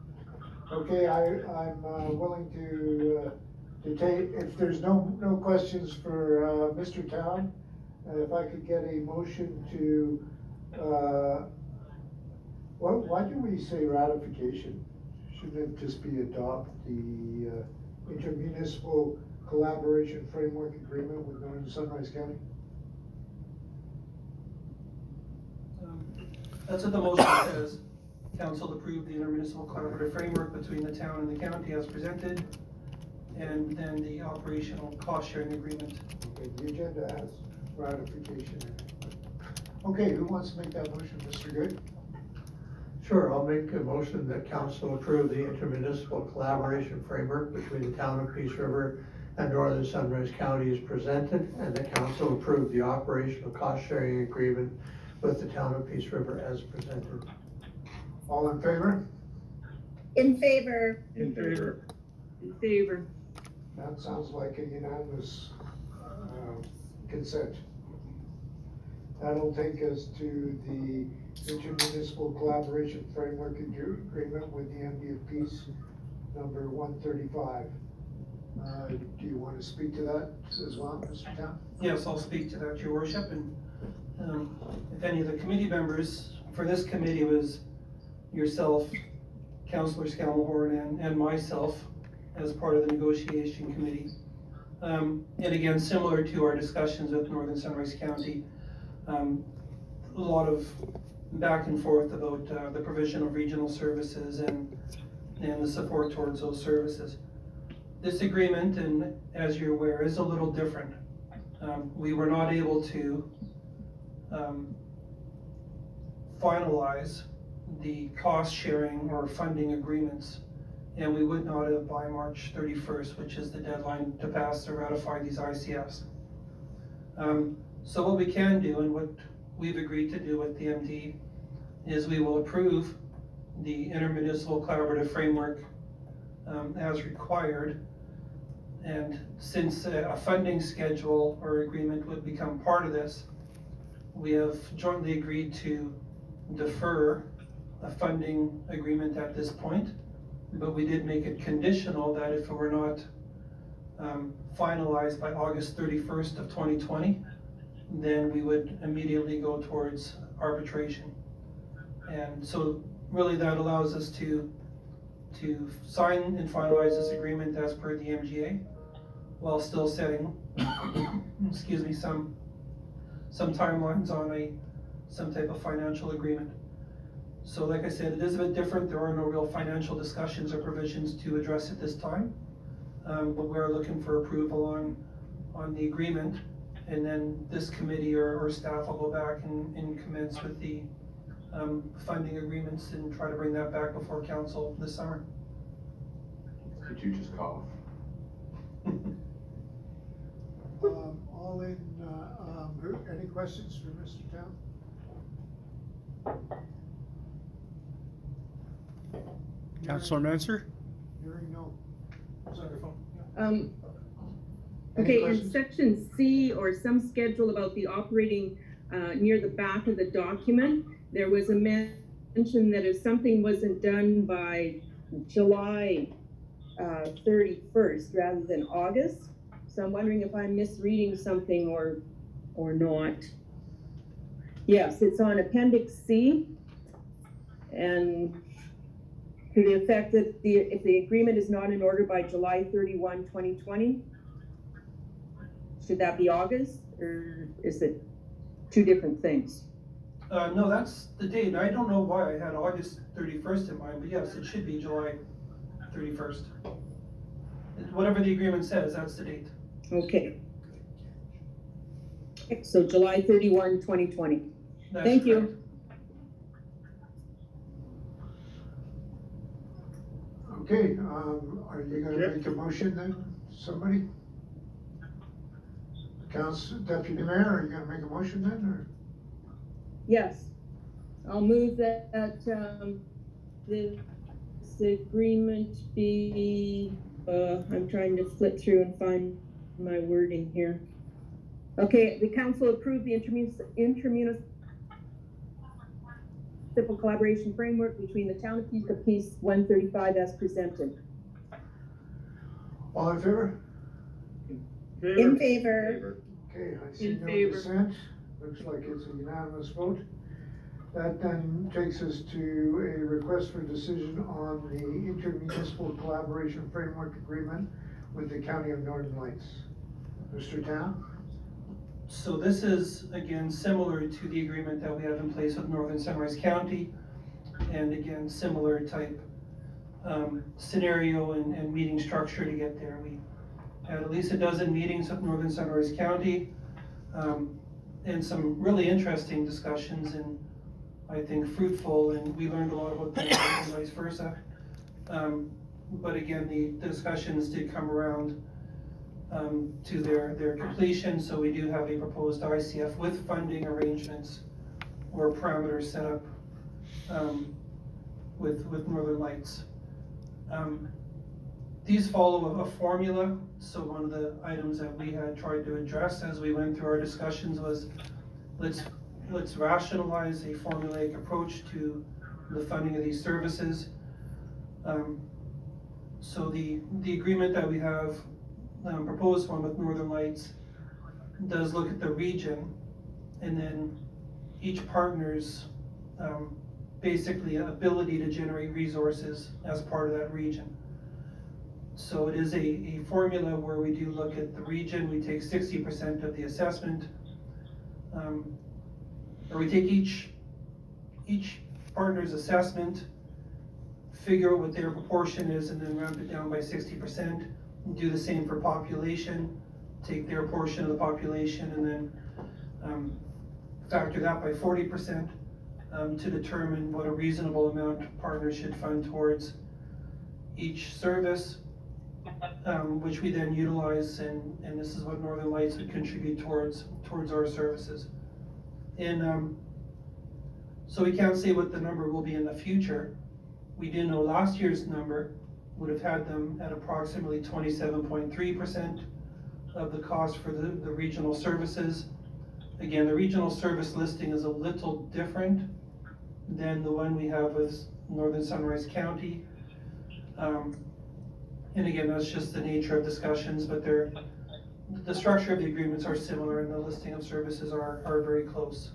Okay, I, I'm uh, willing to, uh, to take, if there's no, no questions for, uh, Mr. Town, uh, if I could get a motion to, uh, why, why do we say ratification? Shouldn't it just be adopt the, uh, intermunicipal collaboration framework agreement with Northern Sunrise County? Um, That's what the motion says. Council approve the intermunicipal collaborative framework between the town and the county as presented, and then the operational cost sharing agreement. Okay, the agenda has ratification in it. Okay, who wants to make that motion, Mr. Good? Sure, I'll make a motion that council approve the intermunicipal collaboration framework between the town of Peace River and Northern Sunrise County is presented, and the council approve the operational cost sharing agreement with the town of Peace River as presented. All in favor? In favor, In favor. In favor. That sounds like a unanimous, uh, consent. That'll take us to the intermunicipal collaboration framework Agre- agreement with the MD of Peace, number one thirty-five. Uh, do you want to speak to that as well, Mr. Town? Yes, I'll speak to that, your worship, and, um, if any of the committee members for this committee was yourself, Councillor Scalmahorn, and, and myself as part of the negotiation committee. Um, and again, similar to our discussions with Northern Sunrise County, um, a lot of back and forth about, uh, the provision of regional services and, and the support towards those services. This agreement, and as you're aware, is a little different. Um, we were not able to, um, finalize the cost sharing or funding agreements. And we would not have by March thirty-first, which is the deadline to pass or ratify these ICFs. Um, so what we can do and what we've agreed to do with the MD is we will approve the intermunicipal collaborative framework um, as required. And since a a funding schedule or agreement would become part of this, we have jointly agreed to defer a funding agreement at this point. But we did make it conditional that if it were not um, finalized by August thirty-first of twenty twenty, then we would immediately go towards arbitration. And so really that allows us to, to sign and finalize this agreement as per the MGA while still setting, excuse me, some, some timelines on a, some type of financial agreement. So like I said, it is a bit different. There are no real financial discussions or provisions to address at this time. Um, but we're looking for approval on, on the agreement. And then this committee or, or staff will go back and, and commence with the, um, funding agreements and try to bring that back before council this summer. Could you just cough? Um, all in, uh, um, who, any questions for Mr. Town? Counselor Manzer? Hearing no. Um, Any okay, in questions? section C or some schedule about the operating, uh, near the back of the document, there was a mention that if something wasn't done by July, uh, thirty-first rather than August. So I'm wondering if I'm misreading something or, or not. Yes, it's on appendix C. And to the effect that the, if the agreement is not in order by July 31, 2020, should that be August, or is it two different things? Uh, no, that's the date. I don't know why I had August thirty-first in mind, but yes, it should be July thirty-first. Whatever the agreement says, that's the date. Okay. So July 31, 2020. That's Thank you. correct. Okay, um, are you gonna Yep. make a motion then, somebody? Council, Deputy Mayor, are you gonna make a motion then, or? Yes. I'll move that, that, um, this agreement be, uh, I'm trying to flip through and find my wording here. Okay, the council approved the intermunicipal, intermunicipal collaboration framework between the town of Peace Peace one thirty-five as presented. All in favor? In favor, Okay, I see In no favor. dissent. Looks like it's a unanimous vote. That then takes us to a request for decision on the intermunicipal collaboration framework agreement with the County of Northern Lights. Mr. Town? So this is, again, similar to the agreement that we have in place with Northern Sunrise County. And again, similar type, um, scenario and, and meeting structure to get there. We had at least a dozen meetings with Northern Sunrise County. Um, and some really interesting discussions and I think fruitful, and we learned a lot about them and vice versa. Um, but again, the discussions did come around um, to their, their completion, so we do have a proposed ICF with funding arrangements or parameters set up, um, with, with Northern Lights. Um, These follow a, formula, so one of the items that we had tried to address as we went through our discussions was, let's, let's rationalize a formulaic approach to the funding of these services. Um, So the, the agreement that we have um, proposed one with Northern Lights does look at the region and then each partner's, um, basically ability to generate resources as part of that region. So it is a, a formula where we do look at the region, we take sixty percent of the assessment. Um, or we take each, each partner's assessment, figure out what their proportion is, and then round it down by sixty percent. Do the same for population, take their portion of the population, and then, um, factor that by forty percent, um, to determine what a reasonable amount partners should fund towards each service, um, which we then utilize, and, and this is what Northern Lights would contribute towards, towards our services. And, um, so we can't say what the number will be in the future. We do know last year's number would have had them at approximately twenty-seven point three percent of the cost for the, the regional services. Again, the regional service listing is a little different than the one we have with Northern Sunrise County. Um, and again, that's just the nature of discussions, but they're, the structure of the agreements are similar and the listing of services are, are very close.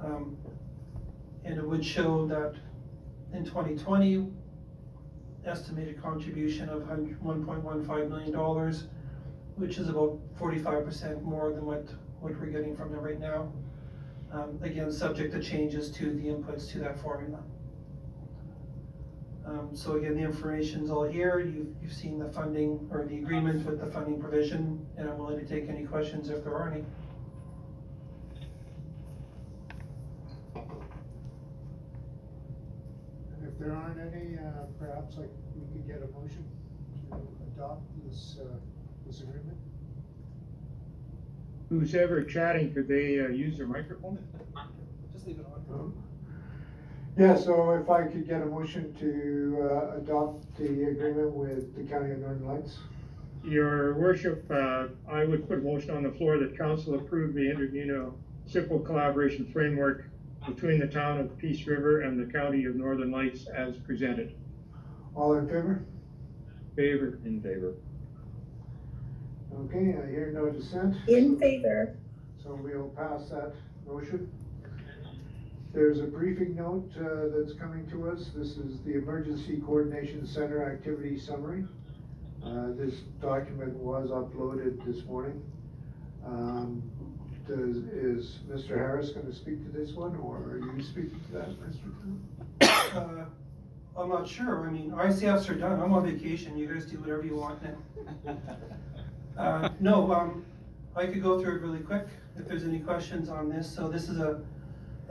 Um, and it would show that in twenty twenty, estimated contribution of one point one five million dollars, which is about forty-five percent more than what, what we're getting from them right now. Um, again, subject to changes to the inputs to that formula. Um, so again, the information's all here, you've, you've seen the funding, or the agreement with the funding provision, and I'm willing to take any questions if there are any. If there aren't any, uh, perhaps like we could get a motion to adopt this, uh, this agreement? Who's ever chatting, could they, uh, use their microphone? Just leave it on. Um, Yeah, so if I could get a motion to, uh, adopt the agreement with the County of Northern Lights? Your worship, uh, I would put a motion on the floor that council approve the intermunicipal simple collaboration framework between the town of Peace River and the county of Northern Lights as presented. All in favor? Favor? In favor. Okay, I hear no dissent. In favor. So we'll pass that motion. There's a briefing note uh, that's coming to us. This is the Emergency Coordination Center Activity Summary. Uh, This document was uploaded this morning. Um, Does, is Mr. Harris gonna speak to this one, or are you speaking to that, Mr. Town? Uh, I'm not sure, I mean, ICFs are done, I'm on vacation, you guys do whatever you want now. Uh, no, um, I could go through it really quick, if there's any questions on this, so this is a,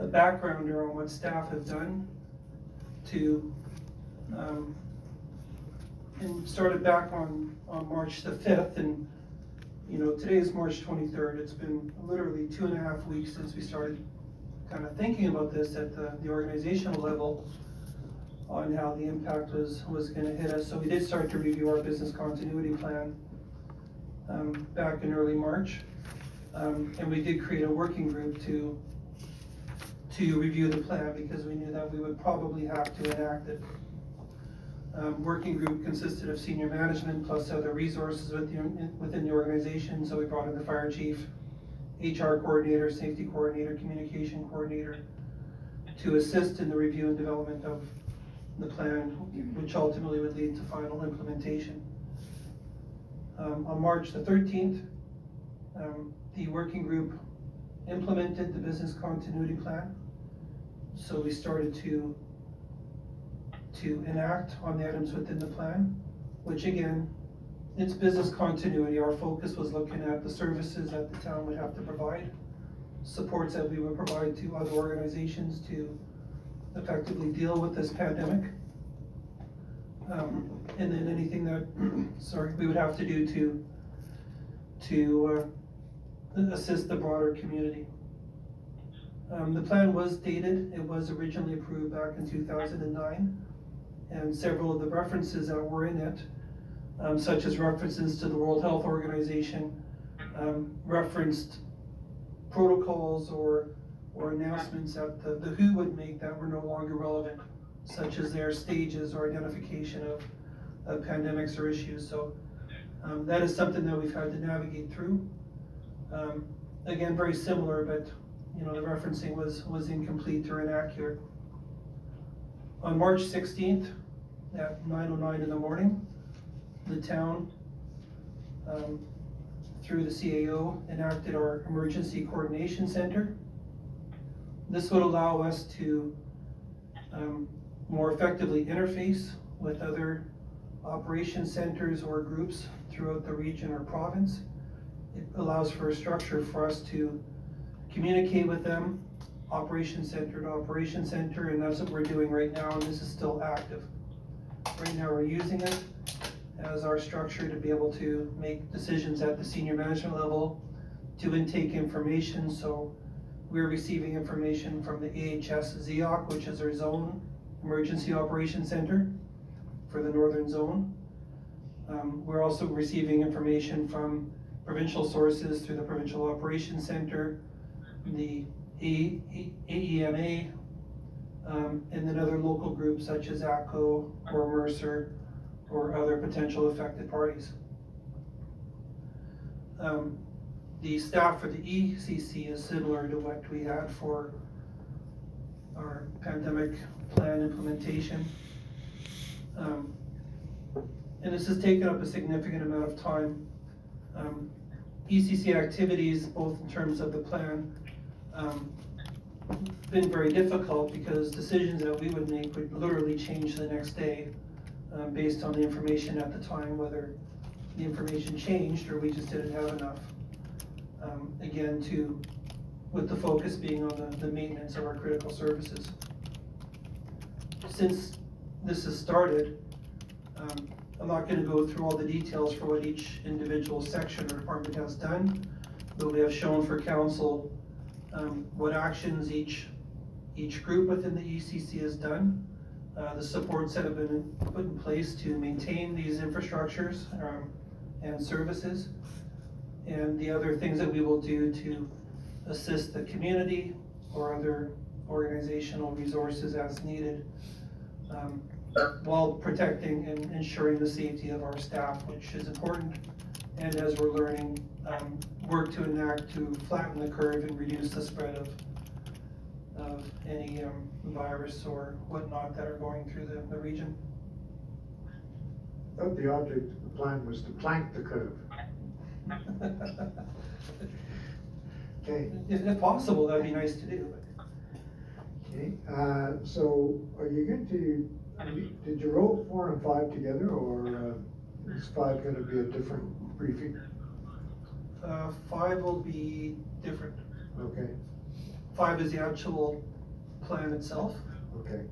a backgrounder on what staff have done to, um, and started back on, on March the fifth, and, you know, today is March twenty-third, it's been literally two and a half weeks since we started kind of thinking about this at the, the organizational level on how the impact was, was gonna hit us, so we did start to review our business continuity plan um, back in early March. Um, and we did create a working group to, to review the plan because we knew that we would probably have to enact it. Um, working group consisted of senior management plus other resources within, within the organization, so we brought in the fire chief, HR coordinator, safety coordinator, communication coordinator, to assist in the review and development of the plan, which ultimately would lead to final implementation. Um, on March the thirteenth, um, the working group implemented the business continuity plan. So we started to, to enact on the items within the plan, which again, it's business continuity. Our focus was looking at the services that the town would have to provide, supports that we would provide to other organizations to effectively deal with this pandemic. Um, and then anything that, sorry, we would have to do to, to, uh, assist the broader community. Um, the plan was dated, it was originally approved back in two thousand and nine, and several of the references that were in it, um, such as references to the World Health Organization, um, referenced protocols or, or announcements that the, the WHO would make that were no longer relevant, such as their stages or identification of, of pandemics or issues, so, um, that is something that we've had to navigate through. Um, again, very similar, but, you know, the referencing was, was incomplete or inaccurate. On March sixteenth, at nine oh nine in the morning, the town, um, through the CAO, enacted our Emergency Coordination Center. This would allow us to, um, more effectively interface with other operation centers or groups throughout the region or province. It allows for a structure for us to communicate with them, operation center to operation center, and that's what we're doing right now, and this is still active. Right now, we're using it as our structure to be able to make decisions at the senior management level, to intake information, so we're receiving information from the AHS ZEOC, which is our zone emergency operations center for the northern zone. Um, we're also receiving information from provincial sources through the Provincial Operations Center, the AEMA, um, and then other local groups such as ACO or Mercer or other potential affected parties. Um, the staff for the ECC is similar to what we had for our pandemic plan implementation. Um, and this has taken up a significant amount of time. Um, ECC activities, both in terms of the plan, um, been very difficult because decisions that we would make would literally change the next day um, based on the information at the time, whether the information changed or we just didn't have enough. Um, again, to, with the focus being on the, the maintenance of our critical services. Since this has started. Um, I'm not gonna go through all the details for what each individual section or department has done, but we have shown for council, um, what actions each, each group within the ECC has done. Uh, the supports that have been put in place to maintain these infrastructures, um, and services. And the other things that we will do to assist the community or other organizational resources as needed. um, While protecting and ensuring the safety of our staff, which is important. And as we're learning, um, work to enact to flatten the curve and reduce the spread of, of any, um, virus or whatnot that are going through the, the region. Thought the object of the plan was to plank the curve. Okay, If, if possible, that'd be nice to do. okay, uh, so are you going to, did you roll four and five together, or, uh, is five gonna be a different briefing? Uh, five will be different. Okay, Five is the actual plan itself. okay.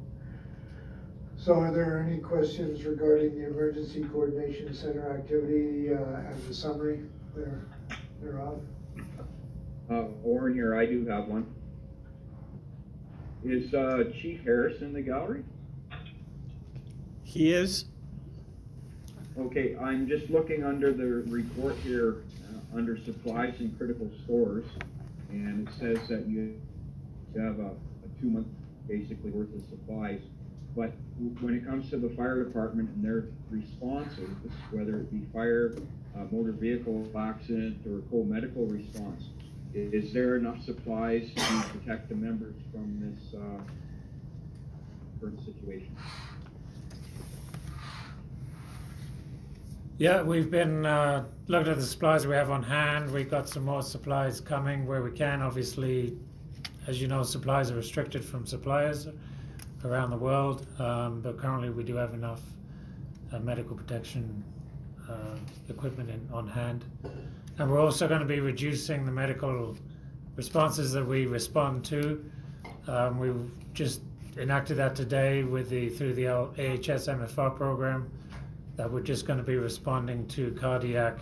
So are there any questions regarding the Emergency Coordination Center activity, uh, and the summary there, thereof? Uh, Warren here, I do have one. Is, uh, Chief Harris in the gallery? He is. Okay, I'm just looking under the report here, uh, under supplies and critical stores, and it says that you have a, a two-month, basically worth of supplies. But when it comes to the fire department and their responses, whether it be fire, uh, motor vehicle accident, or co-medical response, is there enough supplies to protect the members from this, uh, current situation? Yeah, we've been uh, looking at the supplies we have on hand. We've got some more supplies coming where we can. Obviously, as you know, supplies are restricted from suppliers around the world, um, but currently we do have enough uh, medical protection uh, equipment in, on hand. And we're also going to be reducing the medical responses that we respond to. Um, we've just enacted that today with the through the AHS MFR program that we're just going to be responding to cardiac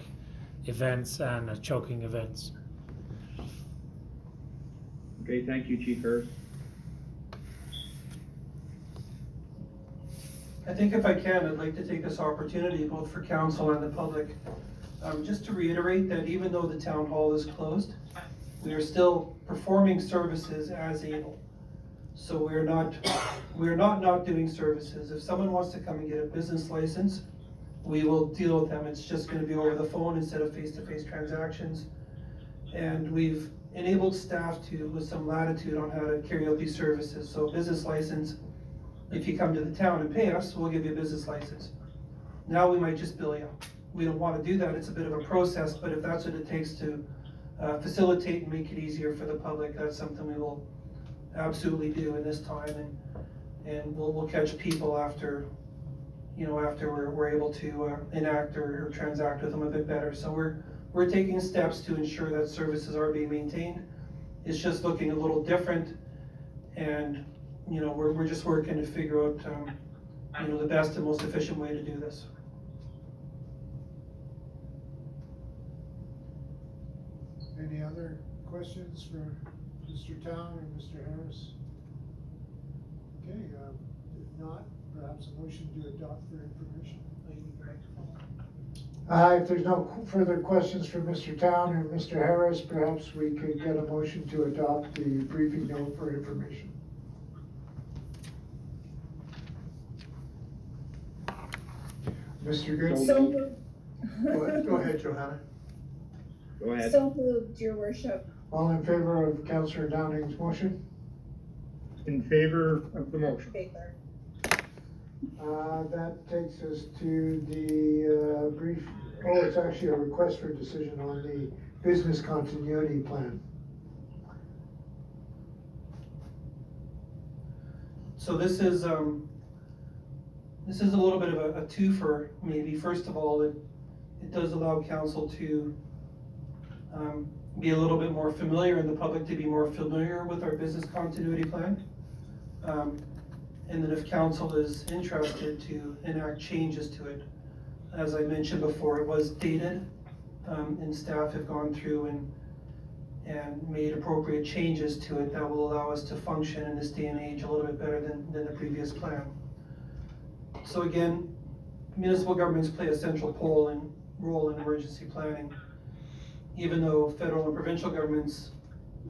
events and uh, choking events. Okay, thank you, Chief Harris. I think if I can, I'd like to take this opportunity, both for council and the public, um, just to reiterate that even though the town hall is closed, we are still performing services as able. So we're not, we're not not doing services. If someone wants to come and get a business license, we will deal with them. It's just gonna be over the phone instead of face-to-face transactions. And we've enabled staff to, with some latitude on how to carry out these services. So business license, if you come to the town and pay us, we'll give you a business license. Now we might just bill you. We don't wanna do that, it's a bit of a process, but if that's what it takes to uh, facilitate and make it easier for the public, that's something we will absolutely do in this time and, and we'll, we'll catch people after, you know, after we're, we're able to uh, enact or, or transact with them a bit better. So we're, we're taking steps to ensure that services are being maintained. It's just looking a little different and you know, we're, we're just working to figure out, um, you know, the best and most efficient way to do this. Any other questions for Mr. Town or Mr. Harris? Okay, um, if not, perhaps a motion to adopt for information. Uh, if there's no further questions for Mr. Town or Mr. Harris, perhaps we could get a motion to adopt the briefing note for information. Mr. Good? So moved. Go ahead, go ahead, Johanna. Go ahead. So moved, your worship. All in favor of Councillor Downing's motion? In favor of the motion. Favor. Uh, that takes us to the, uh, brief, oh, it's actually a request for decision on the business continuity plan. So this is, um, this is a little bit of a, a twofer, maybe. First of all, it, it does allow council to, um, be a little bit more familiar and the public to be more familiar with our business continuity plan. Um, And then if council is interested to enact changes to it, as I mentioned before, it was dated, um, and staff have gone through and, and made appropriate changes to it that will allow us to function in this day and age a little bit better than, than the previous plan. So again, municipal governments play a central role in, role in emergency planning. Even though federal and provincial governments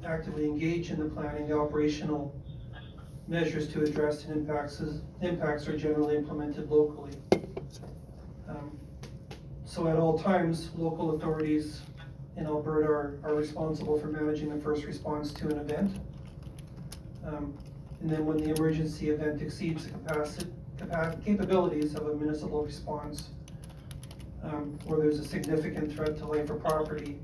actively engage in the planning, the operational measures to address and impacts, is- impacts are generally implemented locally. Um, So at all times, local authorities in Alberta are, are responsible for managing the first response to an event. Um, And then when the emergency event exceeds the capacity, capabilities of a municipal response, um, or there's a significant threat to life or property,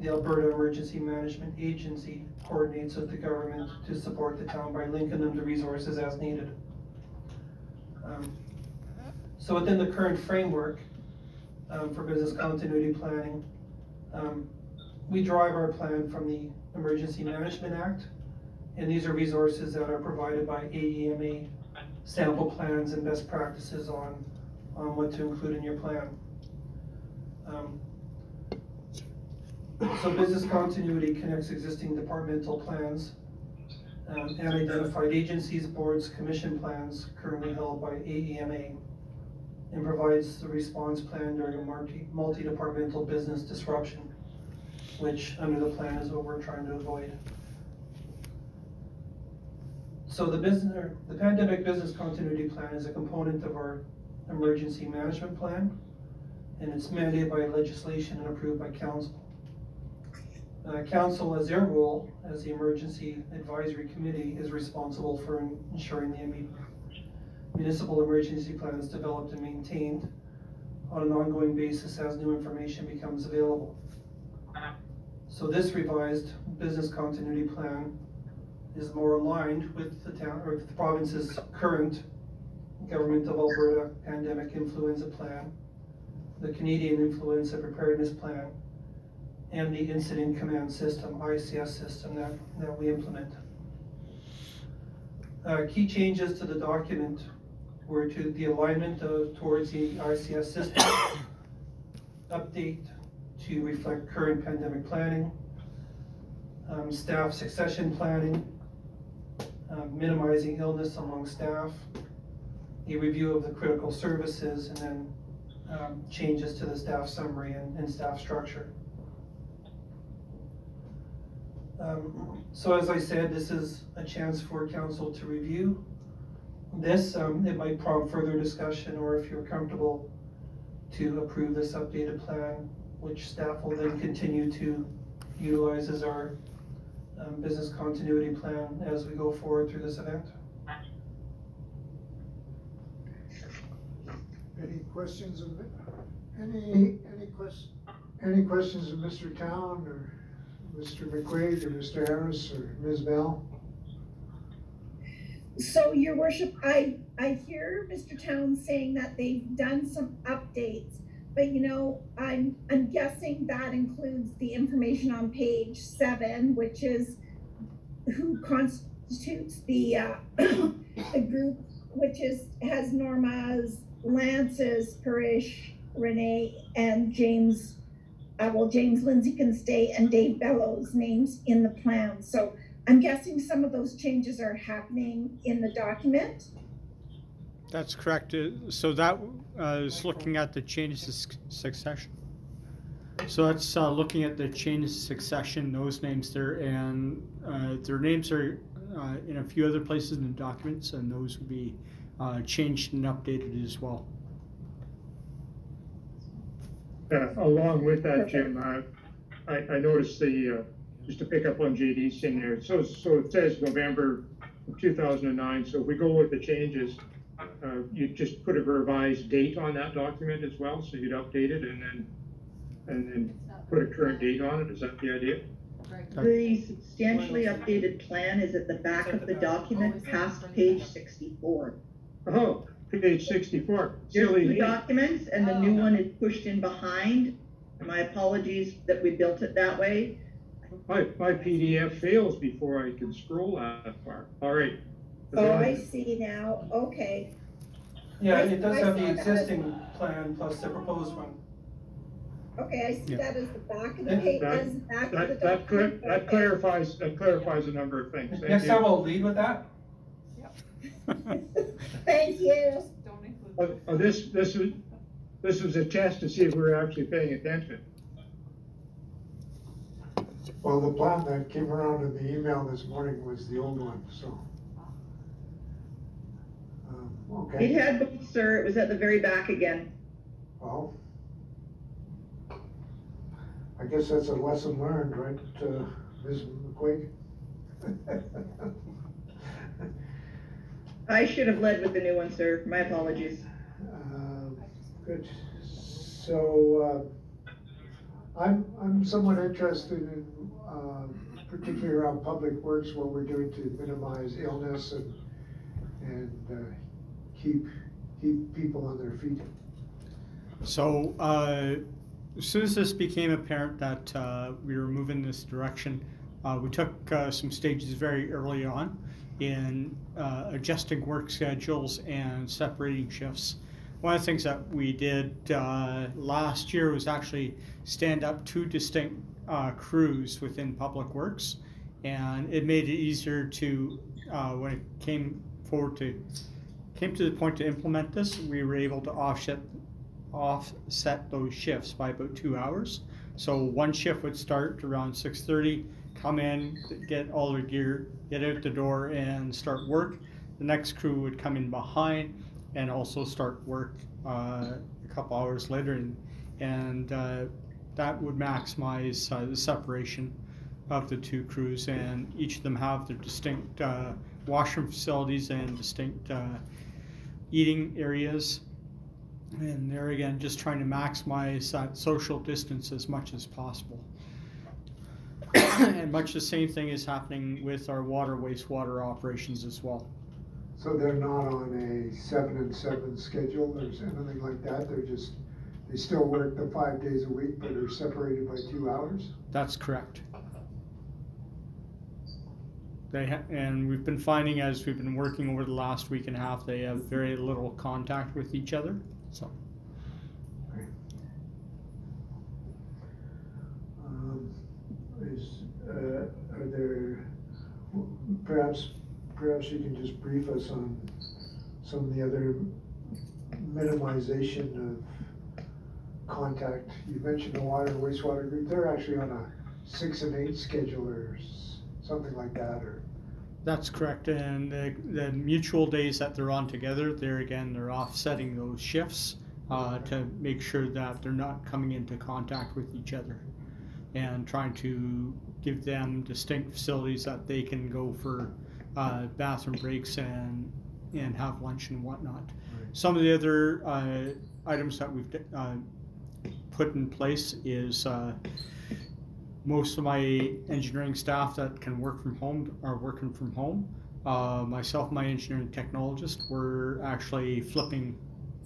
the Alberta Emergency Management Agency coordinates with the government to support the town by linking them to resources as needed. Um, So within the current framework, um, for business continuity planning, um, we drive our plan from the Emergency Management Act. And these are resources that are provided by AEMA sample plans and best practices on, on what to include in your plan. Um, So business continuity connects existing departmental plans um, and identified agencies, boards, commission plans currently held by AEMA and provides the response plan during a multi, multi-departmental business disruption, which under the plan is what we're trying to avoid. So the business, the pandemic business continuity plan is a component of our emergency management plan, and it's mandated by legislation and approved by council. Uh, council, as their role as the emergency advisory committee, is responsible for ensuring the municipal emergency plan is developed and maintained on an ongoing basis as new information becomes available. So this revised business continuity plan is more aligned with the town, or the province's current Government of Alberta Pandemic Influenza Plan, the Canadian Influenza Preparedness Plan, and the Incident Command System, ICS system that, that we implement. Uh, key changes to the document were to the alignment of, towards the ICS system, update to reflect current pandemic planning, um, staff succession planning, um, minimizing illness among staff, a review of the critical services, and then um, changes to the staff summary and, and staff structure. Um, So as I said, this is a chance for council to review this. Um, It might prompt further discussion, or if you're comfortable to approve this updated plan, which staff will then continue to utilize as our um, business continuity plan as we go forward through this event. Any questions of, any, any quest, any questions of Mr. Town or Mr. McQuaid or Mr. Harris or Ms. Bell? So, your worship, I, I hear Mr. Town saying that they've done some updates, but you know, I'm, I'm guessing that includes the information on page seven, which is who constitutes the, uh, the group, which is, has Norma's, Lance's, Parish, Renee, and James, uh, well, James Lindsay can stay, and Dave Bellows' names in the plan, so I'm guessing some of those changes are happening in the document. That's correct. Uh, So that uh, is looking at the changes succession. So that's uh, looking at the changes succession, those names there, and uh, their names are uh, in a few other places in the documents, and those would be changed and updated as well. Uh, along with that, Jim, uh, I, I noticed the, uh, just to pick up on JD's thing there, so, so it says November of two thousand and nine, so if we go with the changes, uh, you just put a revised date on that document as well, so you'd update it and then, and then put a current date on it, is that the idea? The substantially updated plan is at the back of the document, past page sixty-four. Oh, page sixty-four, There's silly two me. documents, and the new oh. one is pushed in behind. My apologies that we built it that way. My, my PDF fails before I can scroll that far, all right, Oh, I see now, okay. Yeah, it does have the existing plan plus the proposed one. Okay, I see Yeah. that as the back of the And page, that- as the back of the That, that, clar- document. that Okay. clarifies, that clarifies a number of things. Thank Next you. time I'll lead with that. Thank you. Oh, oh, this, this was, this was a test to see if we were actually paying attention. Well, the plan that came around in the email this morning was the old one, so. Um, It had both, sir, it was at the very back again. well. I guess that's a lesson learned, right, uh, Ms. McQuaig? I should have led with the new one, sir, my apologies. Um, Good, so, uh, I'm, I'm somewhat interested in, um, particularly around public works, what we're doing to minimize illness and, and, uh, keep, keep people on their feet. So, uh, as soon as this became apparent that uh, we were moving this direction, uh, we took uh, some stages very early on in uh, adjusting work schedules and separating shifts. One of the things that we did uh, last year was actually stand up two distinct uh, crews within Public Works, and it made it easier to, uh, when it came forward to, came to the point to implement this, we were able to offset offset those shifts by about two hours. So one shift would start around six thirty, come in, get all their gear, get out the door and start work. The next crew would come in behind and also start work uh, a couple hours later and, and uh, that would maximize uh, the separation of the two crews and each of them have their distinct uh, washroom facilities and distinct uh, eating areas and there again, just trying to maximize that social distance as much as possible. and much the same thing is happening with our water wastewater operations as well. So they're not on a seven and seven schedule, or anything like that, they're just, they still work the five days a week, but are separated by two hours? That's correct. They ha- and we've been finding as we've been working over the last week and a half, they have very little contact with each other. So Um, Is, uh, are there, perhaps, perhaps you can just brief us on some of the other minimization of contact. You mentioned the water and wastewater group, they're actually on a six and eight schedule or something like that, or, that's correct. And the, the mutual days that they're on together, there again, they're offsetting those shifts uh, to make sure that they're not coming into contact with each other and trying to give them distinct facilities that they can go for uh, bathroom breaks and and have lunch and whatnot. Some of the other uh, items that we've uh, put in place is uh, most of my engineering staff that can work from home are working from home. Uh, myself, my engineering technologist, we're actually flipping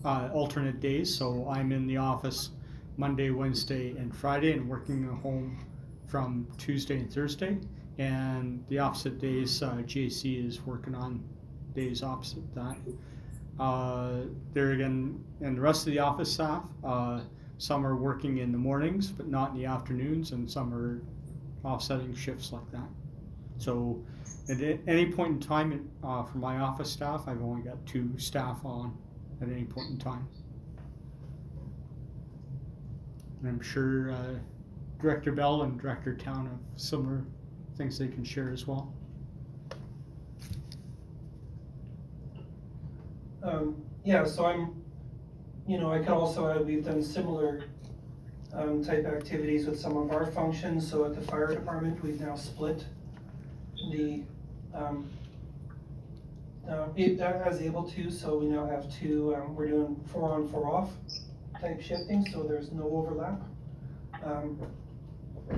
uh, alternate days. So I'm in the office Monday, Wednesday, and Friday, and working at home from Tuesday and Thursday. And the opposite days, uh, JC is working on days opposite that. Uh, there again, and the rest of the office staff, uh, some are working in the mornings, but not in the afternoons, and some are offsetting shifts like that. So, at any point in time, uh, for my office staff, I've only got two staff on at any point in time. And I'm sure uh, Director Bell and Director Town have similar things they can share as well. Um, yeah, so I'm, you know, I can also add, we've done similar, um, type activities with some of our functions, so at the fire department, we've now split the, um, uh, as able to, so we now have two, um, we're doing four on, four off type shifting, so there's no overlap. Um,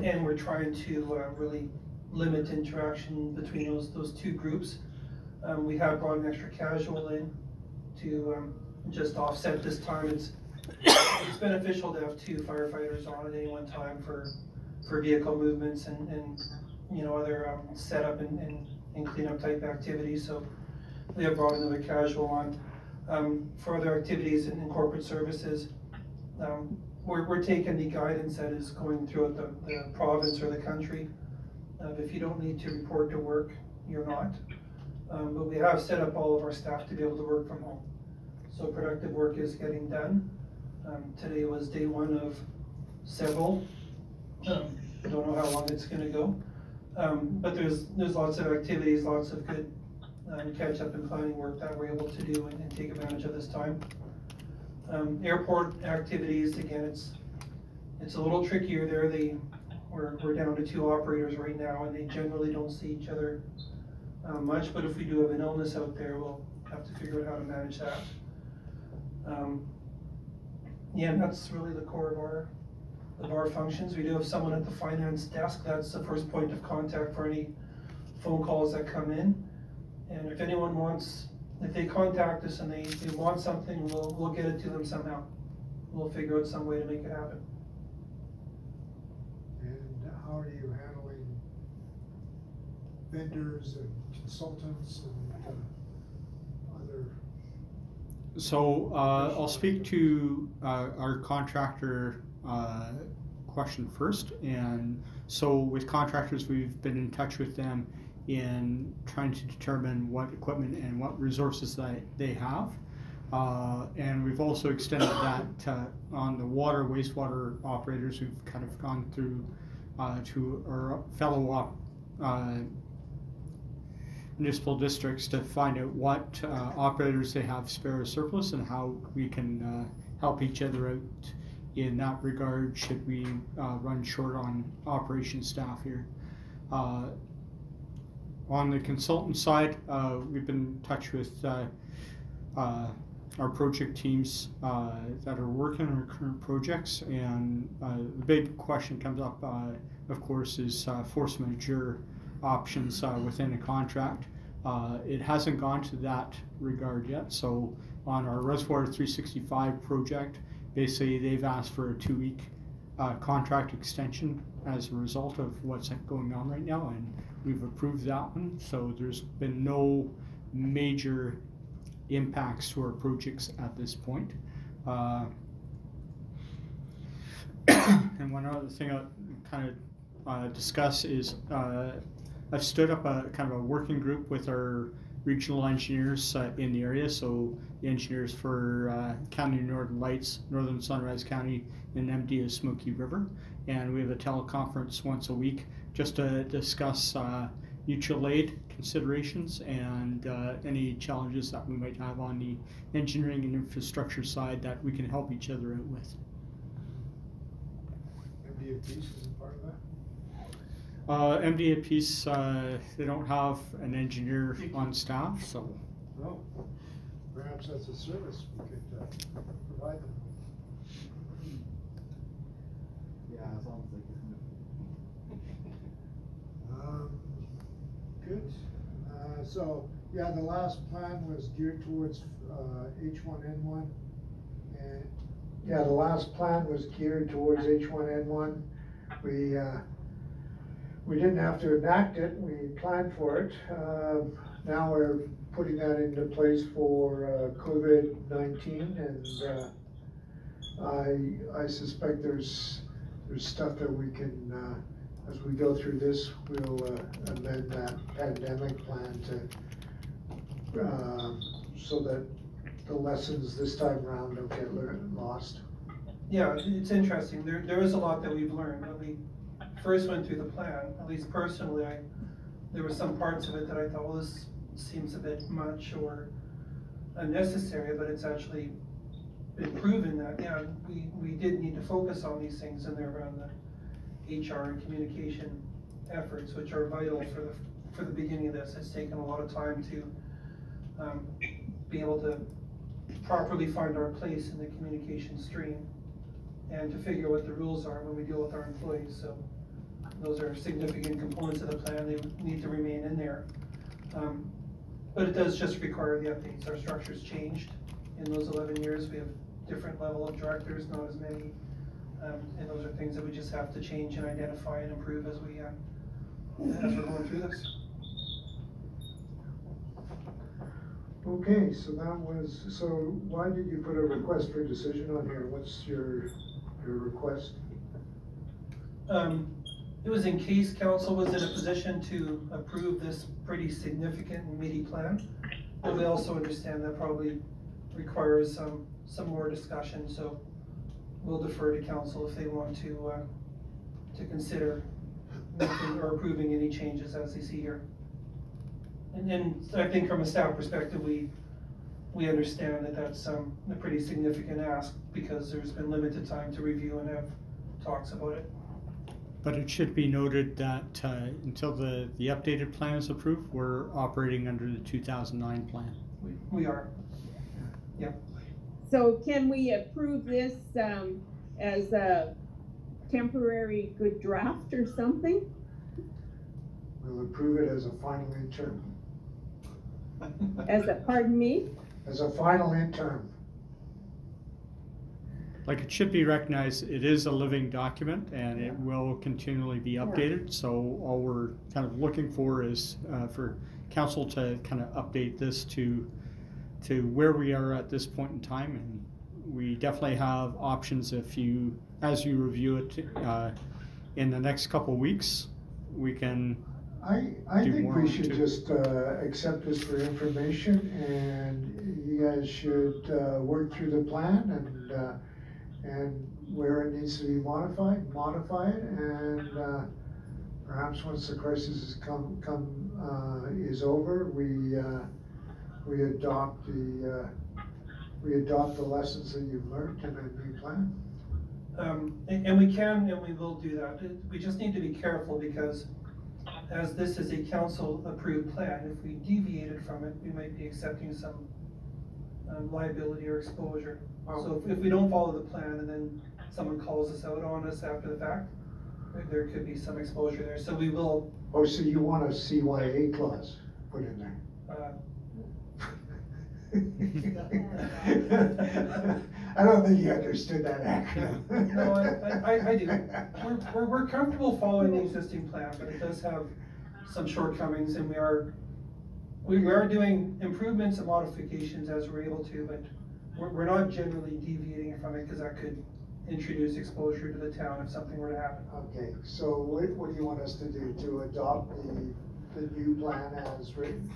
and we're trying to, uh, really limit interaction between those, those two groups. Um, we have brought an extra casual in to, um, just offset this time. It's, it's beneficial to have two firefighters on at any one time for, for vehicle movements and, and, you know, other, um, setup and, and, and cleanup type activities, so, they have brought another casual on. Um, for other activities and corporate services, um, we're, we're taking the guidance that is going throughout the, the province or the country. Uh, if you don't need to report to work, you're not. Um, but we have set up all of our staff to be able to work from home. So productive work is getting done. Um, today was day one of several. Um, I don't know how long it's gonna go. Um, but there's, there's lots of activities, lots of good, um, catch up and planning work that we're able to do and, and take advantage of this time. Um, airport activities, again, it's, it's a little trickier there. They, we're, we're down to two operators right now and they generally don't see each other uh, much, but if we do have an illness out there, we'll have to figure out how to manage that. Um, yeah, and that's really the core of our, of our functions. We do have someone at the finance desk, that's the first point of contact for any phone calls that come in. And if anyone wants, if they contact us and they, they want something, we'll, we'll get it to them somehow. We'll figure out some way to make it happen. And how are you handling vendors and consultants and uh, other? So, uh, I'll speak to, uh, our contractor, uh, question first. And so with contractors, we've been in touch with them in trying to determine what equipment and what resources that they have. Uh, and we've also extended that uh, on the water wastewater operators. We've kind of gone through uh, to our fellow op, uh, municipal districts to find out what uh, operators they have spare surplus and how we can uh, help each other out in that regard should we uh, run short on operation staff here. On the consultant side, uh, we've been in touch with uh, uh, our project teams uh, that are working on our current projects, and uh, the big question comes up, uh, of course, is force majeure options within a contract. It hasn't gone to that regard yet, so on our Reservoir 365 project, basically they've asked for a two-week contract extension as a result of what's going on right now, and we've approved that one. So there's been no major impacts to our projects at this point. Uh, and one other thing I'll kind of uh, discuss is uh, I've stood up a kind of a working group with our regional engineers uh, in the area. So the engineers for uh, County Northern Lights, Northern Sunrise County, and MD of Smoky River. And we have a teleconference once a week just to discuss uh, mutual aid considerations and uh, any challenges that we might have on the engineering and infrastructure side that we can help each other out with. MD of Peace is a part of that? Uh, MD of Peace, uh, they don't have an engineer on staff, so. No. Perhaps that's a service we could uh, provide them. Yeah, as long as they Um, Good. Uh, So, yeah, the last plan was geared towards uh, H1N1. And, yeah, the last plan was geared towards H1N1. We, uh, we didn't have to enact it, we planned for it. Um, Now we're putting that into place for uh, COVID-19 and uh, I, I suspect there's, there's stuff that we can, uh, as we go through this, we'll uh, amend that pandemic plan to, um, so that the lessons this time around don't get lost. Yeah, it's interesting. There, there is a lot that we've learned. When we first went through the plan, at least personally, I, there were some parts of it that I thought, well, this seems a bit much or unnecessary, but it's actually been proven that, yeah, we, we did need to focus on these things and they're around the HR and communication efforts, which are vital for the, for the beginning of this. It's taken a lot of time to, um, be able to properly find our place in the communication stream and to figure what the rules are when we deal with our employees, so those are significant components of the plan, they need to remain in there. Um, But it does just require the updates, our structure's changed in those eleven years, we have different level of directors, not as many. Um, and those are things that we just have to change and identify and improve as we, uh, as we're going through this. Okay, so that was, so why did you put a request for a decision on here? What's your, your request? Um, it was in case council was in a position to approve this pretty significant and meaty plan. But we also understand that probably requires some, some more discussion, so we'll defer to council if they want to, uh, to consider making or approving any changes as they see here. And then, I think from a staff perspective, we, we understand that that's, um, a pretty significant ask because there's been limited time to review and have talks about it. But it should be noted that uh, until the, the updated plan is approved, we're operating under the 2009 plan. We, we are. Yep. So can we approve this, um, as a temporary good draft or something? We'll approve it as a final interim, As a, pardon me? as a final interim. Like it should be recognized, it is a living document and it will continually be updated. So all we're kind of looking for is uh, for council to kind of update this to, to where we are at this point in time. And we definitely have options if you, as you review it uh, in the next couple weeks, we can I, I do think more we should it. just, uh, accept this for information and you guys should, uh, work through the plan and, uh, and where it needs to be modified, modify it and, uh, perhaps once the crisis has come, come, uh, is over, we, uh, we adopt the, uh, we adopt the lessons that you've learned in a new plan. Um, and, and we can and we will do that. We just need to be careful because as this is a council approved plan, if we deviated from it, we might be accepting some um, liability or exposure. So if, if we don't follow the plan and then someone calls us out on us after the fact, there- there could be some exposure there. So we will, Oh, so you want a CYA clause put in there? uh, I don't think you understood that acronym. No, I, I, I do. We're, we're, we're comfortable following the existing plan, but it does have some shortcomings and we are, we we are doing improvements and modifications as we're able to, but we're, we're not generally deviating from it because that could introduce exposure to the town if something were to happen. Okay, so what, what do you want us to do? To adopt the, the new plan as written?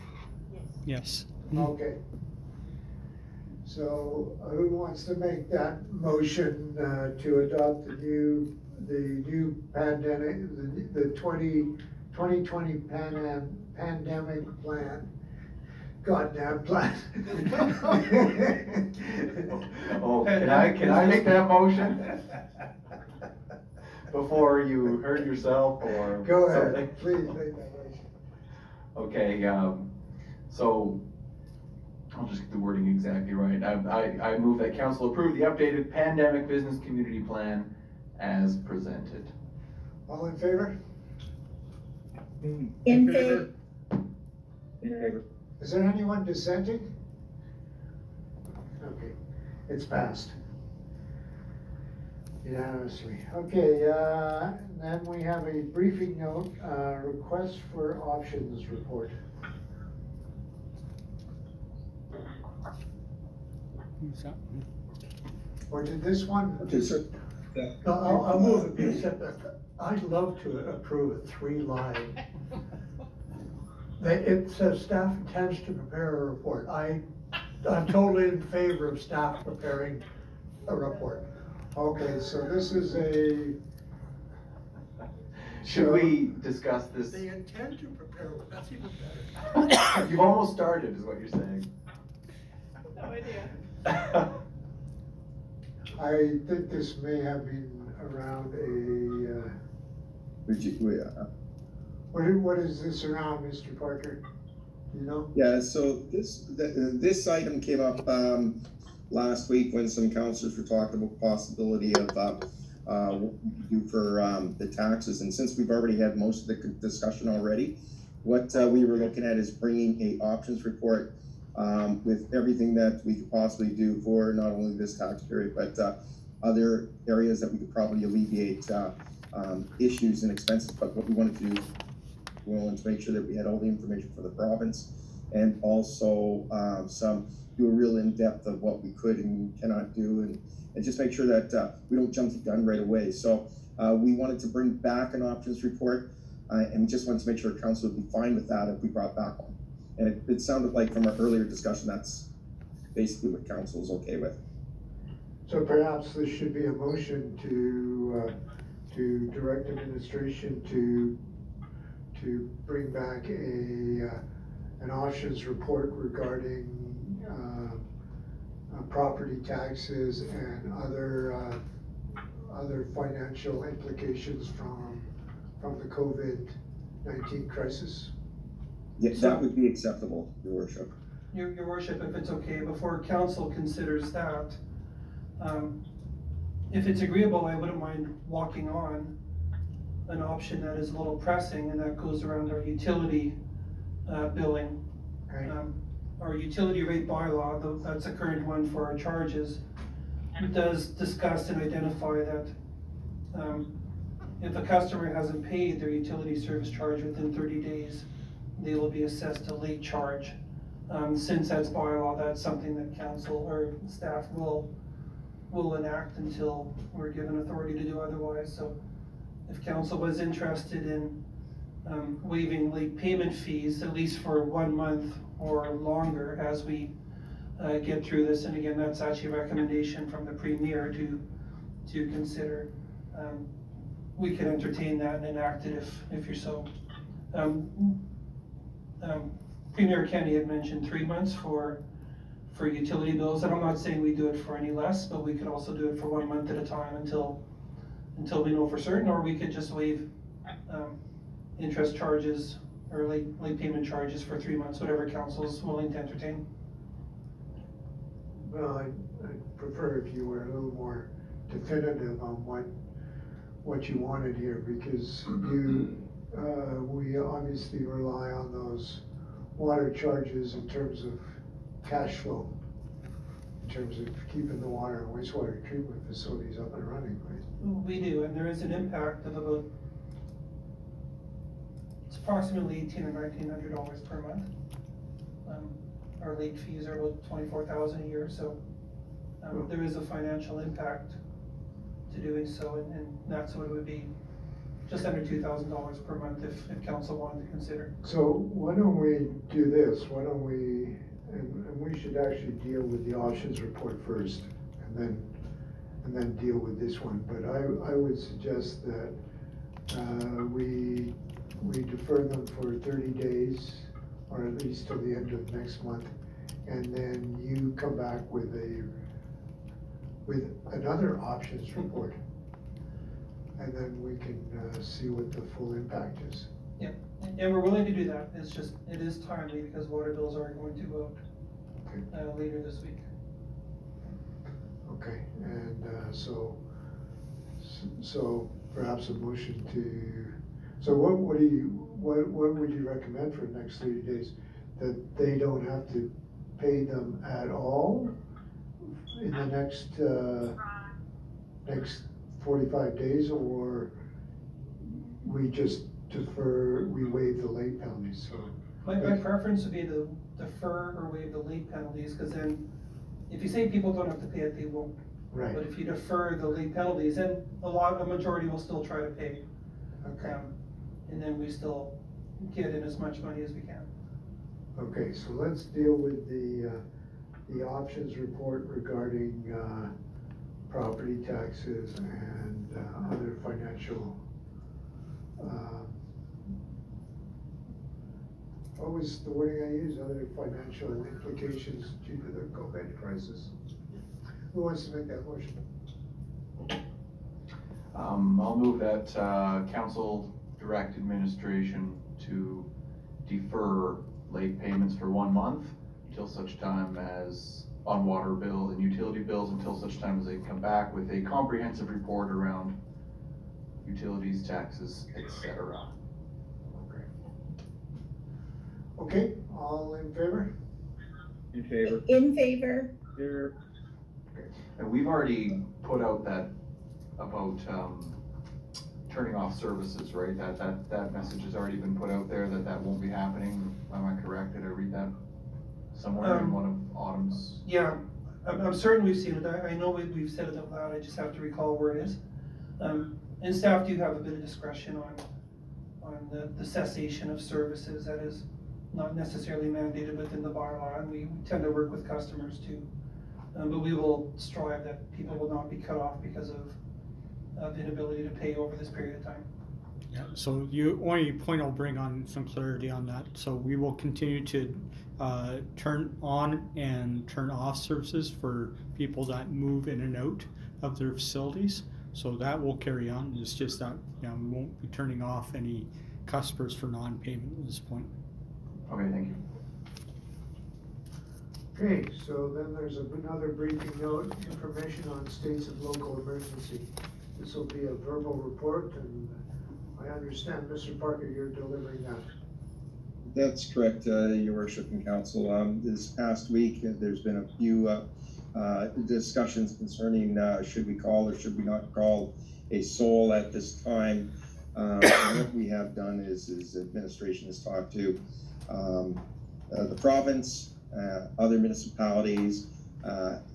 Yes. Okay. So who wants to make that motion, uh, to adopt the new, the new pandemic, the, the twenty, twenty twenty pandem, pandemic plan? Goddamn plan. Oh, can I, can I make that motion? Before you hurt yourself or Go something? ahead, please make that motion. Okay, um, so, I'll just get the wording exactly right. I, I, I move that council approve the updated pandemic business community plan as presented. All in favor? In favor? favor, In favor. Is there anyone dissenting? Okay, it's passed. Unanimously. Okay, uh, then we have a briefing note, uh, request for options report. Who's that? Or did this one? Okay, sir. No, I'll, I'll move it, be accepted. I'd love to approve a three-line. They, it says staff intends to prepare a report. I, I'm totally in favor of staff preparing a report. Okay, so this is a. Should we discuss this? They intend to prepare, that's even better. You've almost started, is what you're saying. No idea. I think this may have been around a, uh, Would you, we, uh, what, i- what is this around, Mr. Parker? You know? Yeah, so this, th- this item came up, um, last week when some councilors were talking about possibility of, uh, uh, what we do for, um, the taxes, and since we've already had most of the c- discussion already, what, uh, we were looking at is bringing a options report, um, with everything that we could possibly do for not only this tax period, but, uh, other areas that we could probably alleviate, uh, um, issues and expenses, but what we wanted to do, we wanted to make sure that we had all the information for the province, and also, uh, some, do a real in-depth of what we could and cannot do, and, and just make sure that, uh, we don't jump the gun right away. So, uh, we wanted to bring back an options report, and we just wanted to make sure council would be fine with that if we brought back one. And it, it sounded like from our earlier discussion, that's basically what council is okay with. So perhaps this should be a motion to, uh, to direct administration to, to bring back a, uh, an options report regarding, uh, uh, property taxes and other, uh, other financial implications from, from the COVID nineteen crisis. Yeah, that would be acceptable, your worship. Your, your worship, if it's okay, before council considers that, um, if it's agreeable, I wouldn't mind walking on an option that is a little pressing, and that goes around our utility, uh, billing. Right. Um, Our utility rate bylaw, though, that's a current one for our charges, it does discuss and identify that, um, if a customer hasn't paid their utility service charge within thirty days, they will be assessed a late charge. Um, since that's bylaw, that's something that council or staff will, will enact until we're given authority to do otherwise, so. If council was interested in, um, waiving late payment fees, at least for one month or longer as we, uh, get through this, and again, that's actually a recommendation from the premier to, to consider. Um, we can entertain that and enact it if, if you're so, um, um, Premier Kenney had mentioned three months for, for utility bills, and I'm not saying we do it for any less, but we could also do it for one month at a time until, until we know for certain, or we could just waive, um, interest charges or late, late payment charges for three months, whatever council is willing to entertain. Well, I, I'd prefer if you were a little more definitive on what, what you wanted here, because you, uh, we obviously rely on those water charges in terms of cash flow, in terms of keeping the water and wastewater treatment facilities up and running, right? We do, and there is an impact of about, it's approximately eighteen or nineteen hundred dollars per month. Um, Our late fees are about twenty-four thousand a year, so, um, there is a financial impact to doing so, and, and that's what it would be, just under two thousand dollars per month if, if council wanted to consider. So why don't we do this, why don't we, and, and we should actually deal with the options report first, and then, and then deal with this one, but I, I would suggest that, uh, we, we defer them for thirty days, or at least till the end of next month, and then you come back with a, with another options report. And then we can, uh, see what the full impact is. Yep, and we're willing to do that, it's just, it is timely because water bills are going to go Okay. uh, later this week. Okay, and, uh, so, so perhaps a motion to, so what, what do you, what, what would you recommend for the next thirty days? That they don't have to pay them at all in the next, uh, next forty-five days, or we just defer, we waive the late penalties, so? My, my preference would be to defer or waive the late penalties, cause then, if you say people don't have to pay it, they won't. Right, But if you defer the late penalties, then a lot, a majority will still try to pay. okay, Um, And then we still get in as much money as we can. okay, so let's deal with the, uh, the options report regarding, uh, property taxes and, uh, other financial, um, what was the wording I used, other financial implications due to the COVID crisis? Who wants to make that motion? Um, I'll move that, uh, council direct administration to defer late payments for one month until such time as, on water bill and utility bills, until such time as they come back with a comprehensive report around utilities, taxes, etc. Okay. Okay, all in favor? In favor? In favor, Here. And we've already put out that, about, um, turning off services, right? That, that, that message has already been put out there, that that won't be happening. Am I correct? Did I read that somewhere in Um, one of Autumn's? Yeah, I'm, I'm certain we've seen it, I, I know we, we've said it out loud, I just have to recall where it is. Um, and staff do have a bit of discretion on, on the, the cessation of services, that is not necessarily mandated within the bylaw, and we tend to work with customers too. Um, but we will strive that people will not be cut off because of, of inability to pay over this period of time. Yeah, so you, only point I'll bring on some clarity on that. So we will continue to uh, turn on and turn off services for people that move in and out of their facilities. So that will carry on. It's just that, you know, we won't be turning off any customers for non-payment at this point. Okay, thank you. Okay, so then there's another briefing note, information on states of local emergency. This will be a verbal report, and I understand, Mr. Parker, you're delivering that. That's correct, uh, your worship and council. Um, this past week, uh, there's been a few, uh, uh, discussions concerning, uh, should we call or should we not call a SOLE at this time. Um, what we have done is, is administration has talked to, um, uh, the province, other municipalities,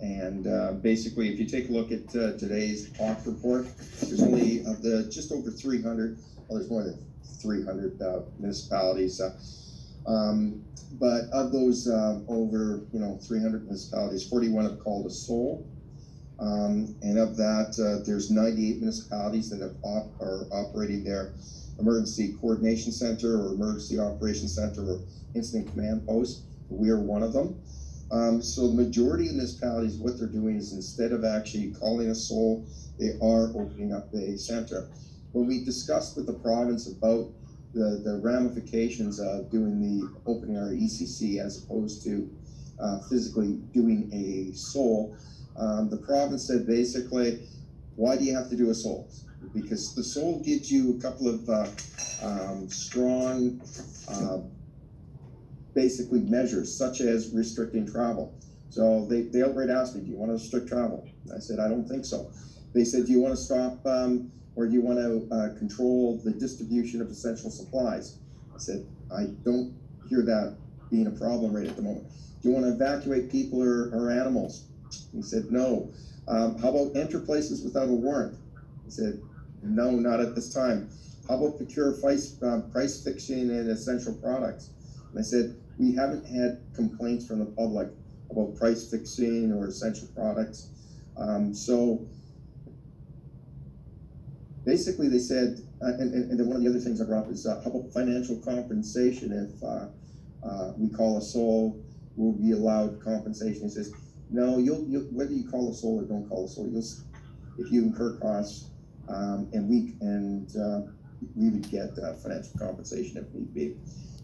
and, basically, if you take a look at, today's HAWK report, there's only, of the, just over three hundred, well, there's more than three hundred, uh, municipalities, uh, um, but of those, uh, over, you know, three hundred municipalities, forty-one have called a SOLE. Um, and of that, uh, there's ninety-eight municipalities that have op- are operating their emergency coordination center or emergency operations center or incident command post. We are one of them. Um, so the majority of municipalities, what they're doing is instead of actually calling a SOLE, they are opening up a center. When we discussed with the province about the, the ramifications of doing the open air ECC as opposed to uh, physically doing a SOLE, um, the province said basically, why do you have to do a SOLE? Because the SOLE gives you a couple of uh, um, strong, uh, basically measures, such as restricting travel. So they, they outright asked me, do you want to restrict travel? I said, I don't think so. They said, do you want to stop um, or do you want to uh, control the distribution of essential supplies? I said, I don't hear that being a problem right at the moment. Do you want to evacuate people or, or animals? He said, no. Um, how about enter places without a warrant? He said, no, not at this time. How about procure price, uh, price fixing and essential products? And I said, we haven't had complaints from the public about price fixing or essential products. Um, so basically they said, uh, and, and, then one of the other things I brought up is uh, how about financial compensation if uh, uh, we call a SOLE, will be allowed compensation? He says, no, you'll, you'll whether you call a SOLE or don't call a SOLE, if you incur costs, um, and we and uh, we would get uh, financial compensation if need be.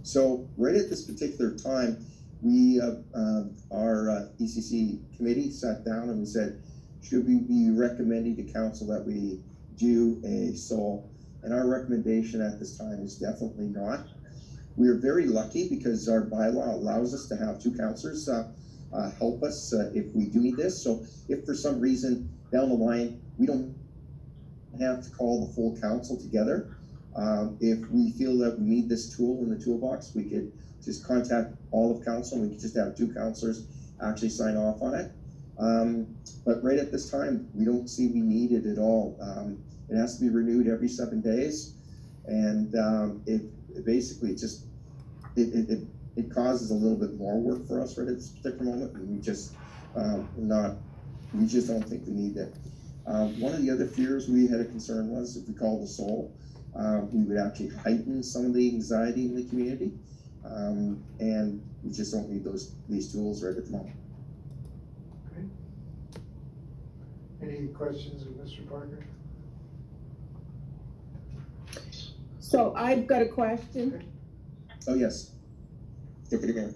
So right at this particular time, we uh, our ECC committee sat down and we said, should we be recommending to council that we do a SOLE? And our recommendation at this time is definitely not. We are very lucky because our bylaw allows us to have two counselors uh, uh, help us uh, if we do need this. So if for some reason down the line we don't have to call the full council together, um, if we feel that we need this tool in the toolbox, we could just contact all of council and we could just have two counselors actually sign off on it. Um, but right at this time, we don't see we need it at all. Um, it has to be renewed every seven days. And um, it, it basically just, it, it, it, causes a little bit more work for us right at this particular moment. And we just, um, not, we just don't think we need that. Um, one of the other fears we had a concern was if we called the SOLE, uh, we would actually heighten some of the anxiety in the community. Um, and we just don't need those, these tools right at the moment. Okay. Any questions of Mr. Parker? So I've got a question. Oh, yes. Deputy Mayor.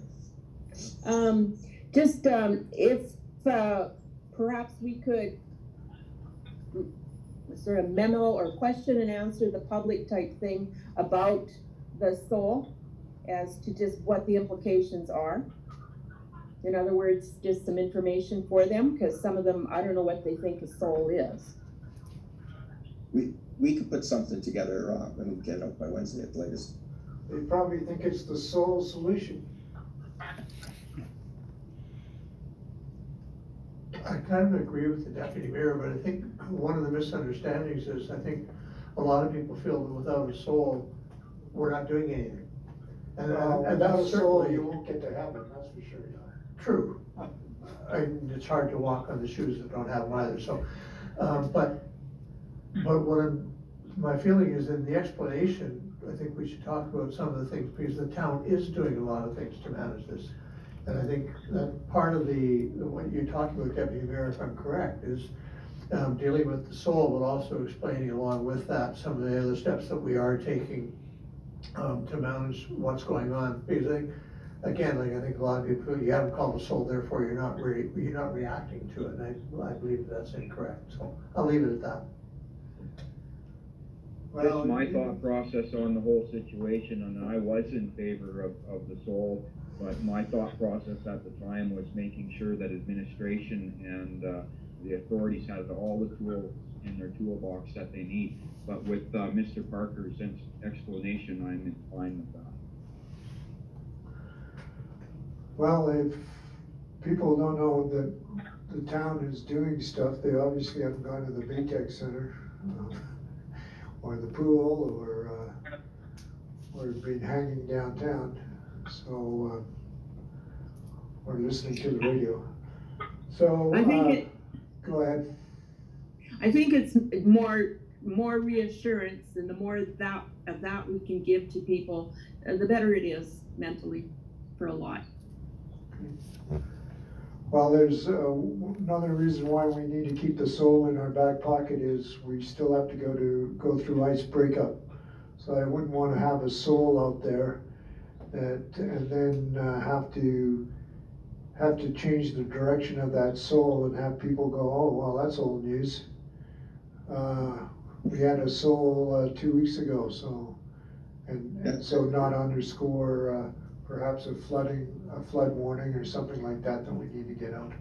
Um, just, um, if, uh, perhaps we could sort of memo or question and answer the public type thing about the SOLE as to just what the implications are. In other words, just some information for them, because some of them, I don't know what they think a SOLE is. we, we could put something together, uh, and get it out by Wednesday at the latest. They probably think it's the sole solution. I kind of agree with the deputy mayor, but I think one of the misunderstandings is, I think a lot of people feel that without a SOLE, we're not doing anything. And, Well, and without that's a soul, certainly you won't get to heaven, that's for sure. true. And it's hard to walk on the shoes that don't have them either, so, um, but, but what I'm, my feeling is in the explanation, I think we should talk about some of the things, because the town is doing a lot of things to manage this. And I think that part of the, what you're talking about, Deputy Mayor, if I'm correct, is um, dealing with the SOLE, but also explaining along with that some of the other steps that we are taking um, to manage what's going on. Because I, again, like I think a lot of people, you haven't called the SOLE, therefore you're not re, you're not reacting to it. And I, I believe that's incorrect, so I'll leave it at that. Well, That's my thought process on the whole situation, and I was in favor of, of the SOLE, but my thought process at the time was making sure that administration and, uh, the authorities had all the tools in their toolbox that they need. But with, uh, Mr. Parker's explanation, I'm fine with that. Well, if people don't know that the town is doing stuff, they obviously haven't gone to the VTech Center, uh, or the pool, or, uh, or been hanging downtown, so, uh, or listening to the radio. So, I think uh, it, go ahead. I think it's more, more reassurance and the more that, of that we can give to people, uh, the better it is mentally for a lot. Well, there's, uh, another reason why we need to keep the SOLE in our back pocket is we still have to go to, go through ice breakup. So I wouldn't wanna have a SOLE out there that, and then, uh, have to, have to change the direction of that SOLE and have people go, oh, well, that's old news. Uh, we had a SOLE, uh, two weeks ago, so, and, and so not underscore, uh, perhaps a flooding, a flood warning or something like that that we need to get out.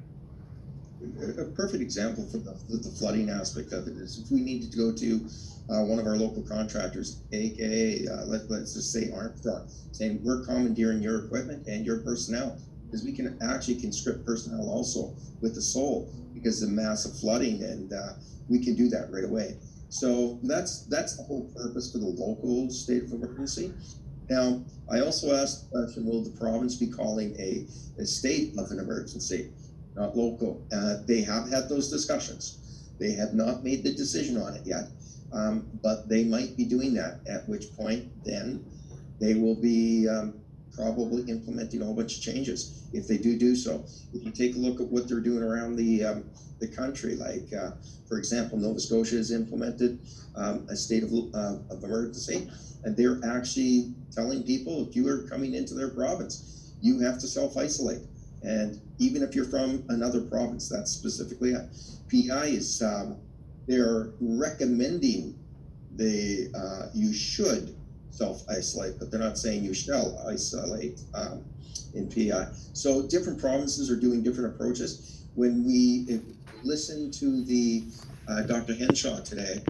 A perfect example for the, the flooding aspect of it is if we needed to go to, uh, one of our local contractors, AKA, uh, let, let's just say Armstrong, saying, we're commandeering your equipment and your personnel, because we can actually conscript personnel also with the SOLE, because of massive flooding, and, uh, we can do that right away. So that's, that's the whole purpose for the local state of emergency. Now, I also asked, the question, will the province be calling a, a state of an emergency, not local? Uh, they have had those discussions. They have not made the decision on it yet, um, but they might be doing that, at which point then they will be, um, probably implementing a whole bunch of changes, if they do do so. If you take a look at what they're doing around the, um, the country, like, uh, for example, Nova Scotia has implemented, um, a state of, uh, of emergency, and they're actually telling people if you are coming into their province, you have to self-isolate. And even if you're from another province, that's specifically a PI is um, they're recommending they uh, you should self-isolate, but they're not saying you shall isolate um, in PI. So different provinces are doing different approaches. When we if, listen to the uh, Dr. Hinshaw today,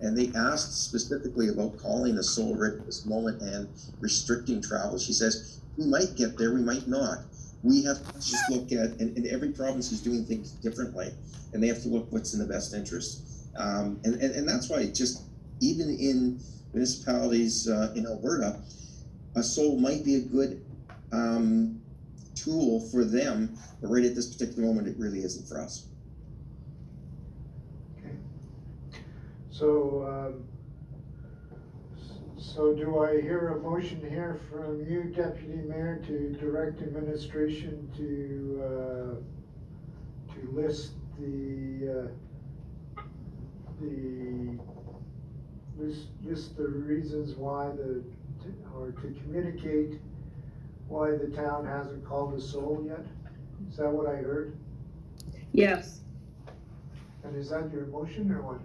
and they asked specifically about calling a SOLE writ at this moment and restricting travel. She says, we might get there, we might not. We have to just look at, and, and every province is doing things differently, and they have to look what's in the best interest. Um, and, and, and that's why just even in municipalities uh, in Alberta, a SOLE might be a good um, tool for them, but right at this particular moment, it really isn't for us. Okay. So, um, so do I hear a motion here from you, Deputy Mayor, to direct administration to, uh, to list the, uh, the, list, the reasons why the, or to communicate why the town hasn't called a SOLE yet? Is that what I heard? Yes. And is that your motion or what?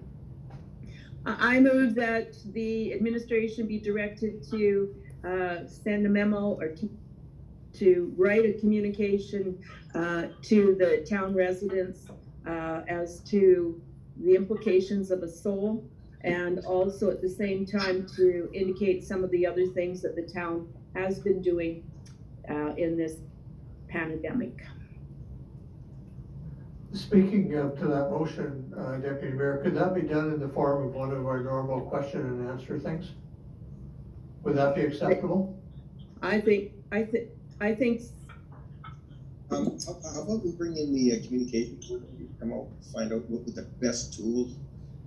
I I move that the administration be directed to uh, send a memo or to, to write a communication uh, to the town residents uh, as to the implications of a SOLE and also at the same time to indicate some of the other things that the town has been doing uh, in this pandemic. Speaking of to that motion, uh, Deputy Mayor, could that be done in the form of one of our normal question and answer things? Would that be acceptable? I think, I think, I think Um, how, how about we bring in the uh, communication, coordinator come out, find out what the best tools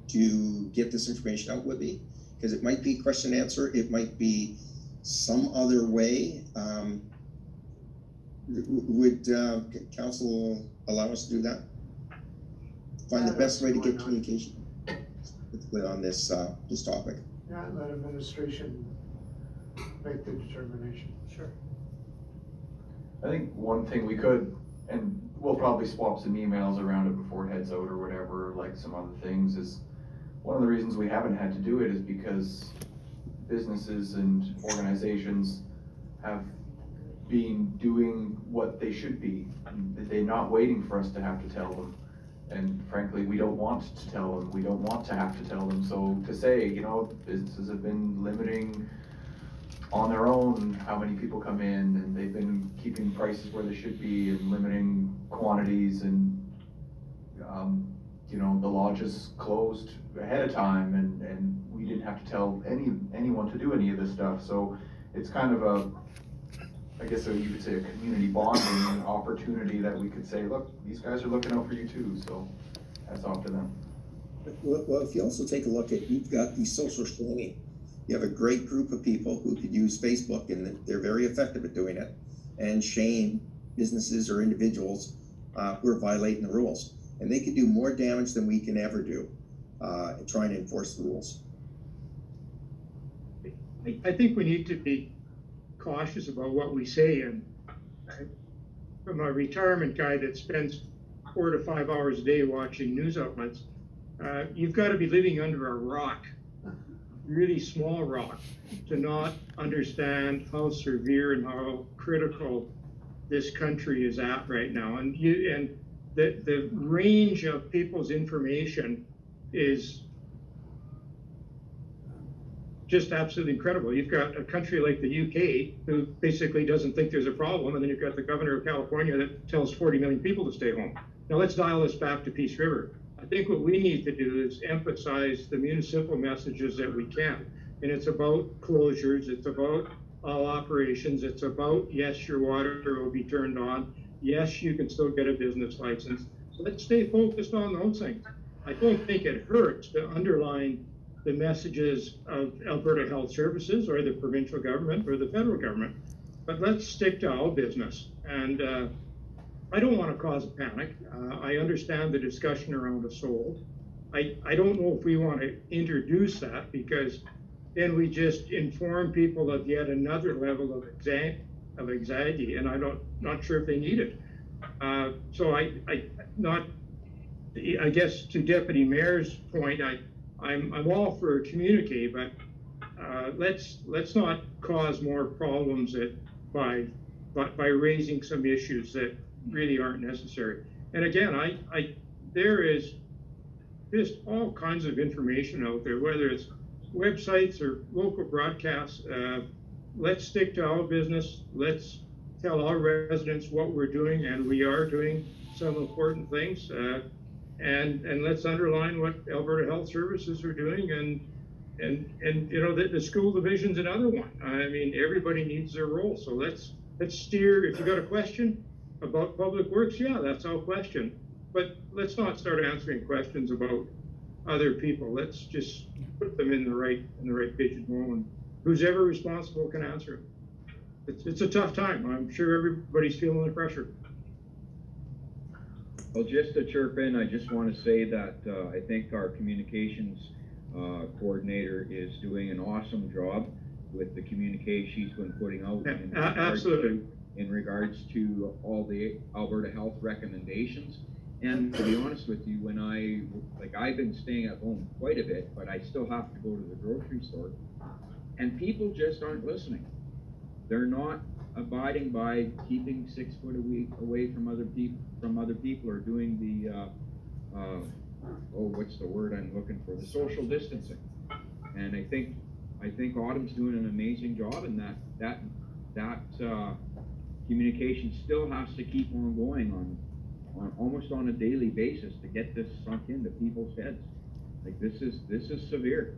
to get this information out would be? Because it might be question and answer, it might be some other way. Um, would, uh, council allow us to do that? Find the best way to get not? communication with, with on this, uh, this topic. Yeah, let administration make the determination. Sure. I think one thing we could, and we'll probably swap some emails around it before it heads out or whatever, like some other things, is one of the reasons we haven't had to do it is because businesses and organizations have been doing what they should be. They're not waiting for us to have to tell them. And frankly, we don't want to tell them, we don't want to have to tell them. So to say, you know, businesses have been limiting on their own how many people come in and they've been keeping prices where they should be and limiting quantities and, um, you know, the lodges closed ahead of time and, and we didn't have to tell any, anyone to do any of this stuff. So it's kind of a, I guess you could say a community bonding opportunity that we could say, look, these guys are looking out for you too, so that's off to them. Well, if you also take a look at, you've got the social streaming. You have a great group of people who could use Facebook and they're very effective at doing it. And shame businesses or individuals uh, who are violating the rules. And they could do more damage than we can ever do uh, trying to enforce the rules. I, think we need to be cautious about what we say and from a retirement guy that spends four to five hours a day watching news outlets, uh, you've got to be living under a rock, really small rock, to not understand how severe and how critical this country is at right now. And you, and the, the range of people's information is just absolutely incredible. You've got a country like the UK who basically doesn't think there's a problem, and then you've got the governor of California that tells 40 million people to stay home. Now let's dial this back to Peace River. I think what we need to do is emphasize the municipal messages that we can. And it's about closures, it's about all operations, it's about, yes, your water will be turned on, yes, you can still get a business license. So let's stay focused on those things. I don't think it hurts to underline the messages of Alberta Health Services or the provincial government or the federal government. But let's stick to our business. And uh, I don't want to cause a panic. Uh, I understand the discussion around a sold. I, I don't know if we want to introduce that because then we just inform people of yet another level of anxiety, of anxiety, and I don't not sure if they need it. Uh, so I, I not I guess to Deputy Mayor's point, I I'm I'm all for communicate, but uh, let's let's not cause more problems that by by, by raising some issues that really aren't necessary. And again, I, I there is just all kinds of information out there, whether it's websites or local broadcasts. Uh, let's stick to our business. Let's tell our residents what we're doing, and we are doing some important things. Uh, and and let's underline what Alberta Health Services are doing, and and and you know the, the school division's another one. I mean, everybody needs their role, so let's let's steer. If you got a question about public works, yeah, that's our question. But let's not start answering questions about other people. Let's just put them in the right in the right pigeonhole, and who's ever responsible can answer it. It's it's a tough time. I'm sure everybody's feeling the pressure. Well, just to chirp in, I just want to say that uh, I think our communications uh, coordinator is doing an awesome job with the communique she's been putting out. Yeah, in absolutely. to- In regards to all the Alberta Health recommendations. And to be honest with you, when I, like, I've been staying at home quite a bit, but I still have to go to the grocery store. And people just aren't listening. They're not abiding by keeping six foot away from other people, from other people or doing the, uh, uh, oh, what's the word I'm looking for, the social distancing. And I think, I think Autumn's doing an amazing job in that, that, that, uh, communication still has to keep on going on, on, almost on a daily basis to get this sunk into people's heads. Like, this is, this is severe.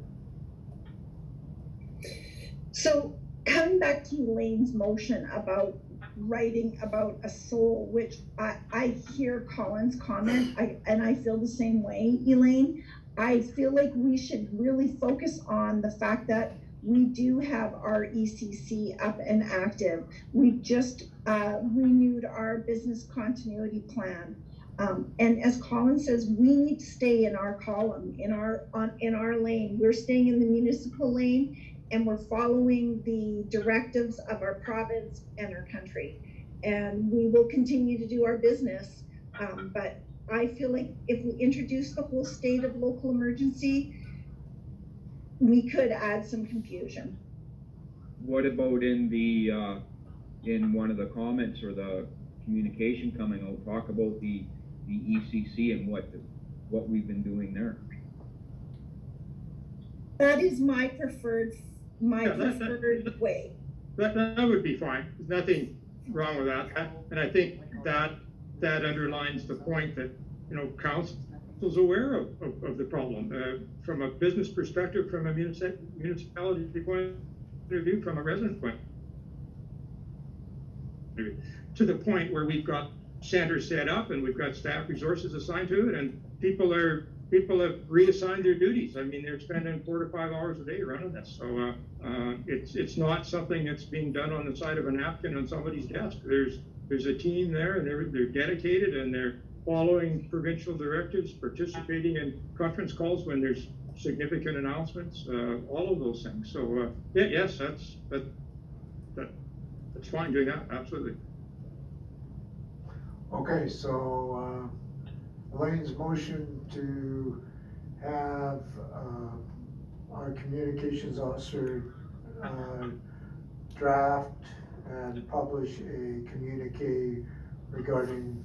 So coming back to Elaine's motion about writing about a SOLE, which I, I hear Colin's comment, I, and I feel the same way, Elaine. I feel like we should really focus on the fact that we do have our ECC up and active. We just uh, renewed our business continuity plan. Um, and as Colin says, we need to stay in our column, in our on in our lane. We're staying in the municipal lane, and we're following the directives of our province and our country. And we will continue to do our business. Um, but I feel like if we introduce the whole state of local emergency, we could add some confusion. What about in the, uh, in one of the comments or the communication coming out, talk about the, the ECC and what, what we've been doing there? That is my preferred, my Yeah, that- that- preferred way. That, that would be fine, There's nothing wrong with that, and I think that, that underlines the point that, you know, council council's aware of, of, of the problem, uh, from a business perspective, from a municipality point of view, from a resident point. of view, To the point where we've got centers set up and we've got staff resources assigned to it, and people are, people have reassigned their duties, I mean, they're spending four to five hours a day running this, so, uh, uh, it's, it's not something that's being done on the side of a napkin on somebody's desk. There's, there's a team there and they're, they're dedicated and they're following provincial directives, participating in conference calls when there's significant announcements, uh, all of those things. So, uh, yeah, yes, that's, that, that, that's fine doing that, absolutely. Okay, so, uh, Elaine's motion to have, uh, our communications officer, uh, draft and publish a communique regarding,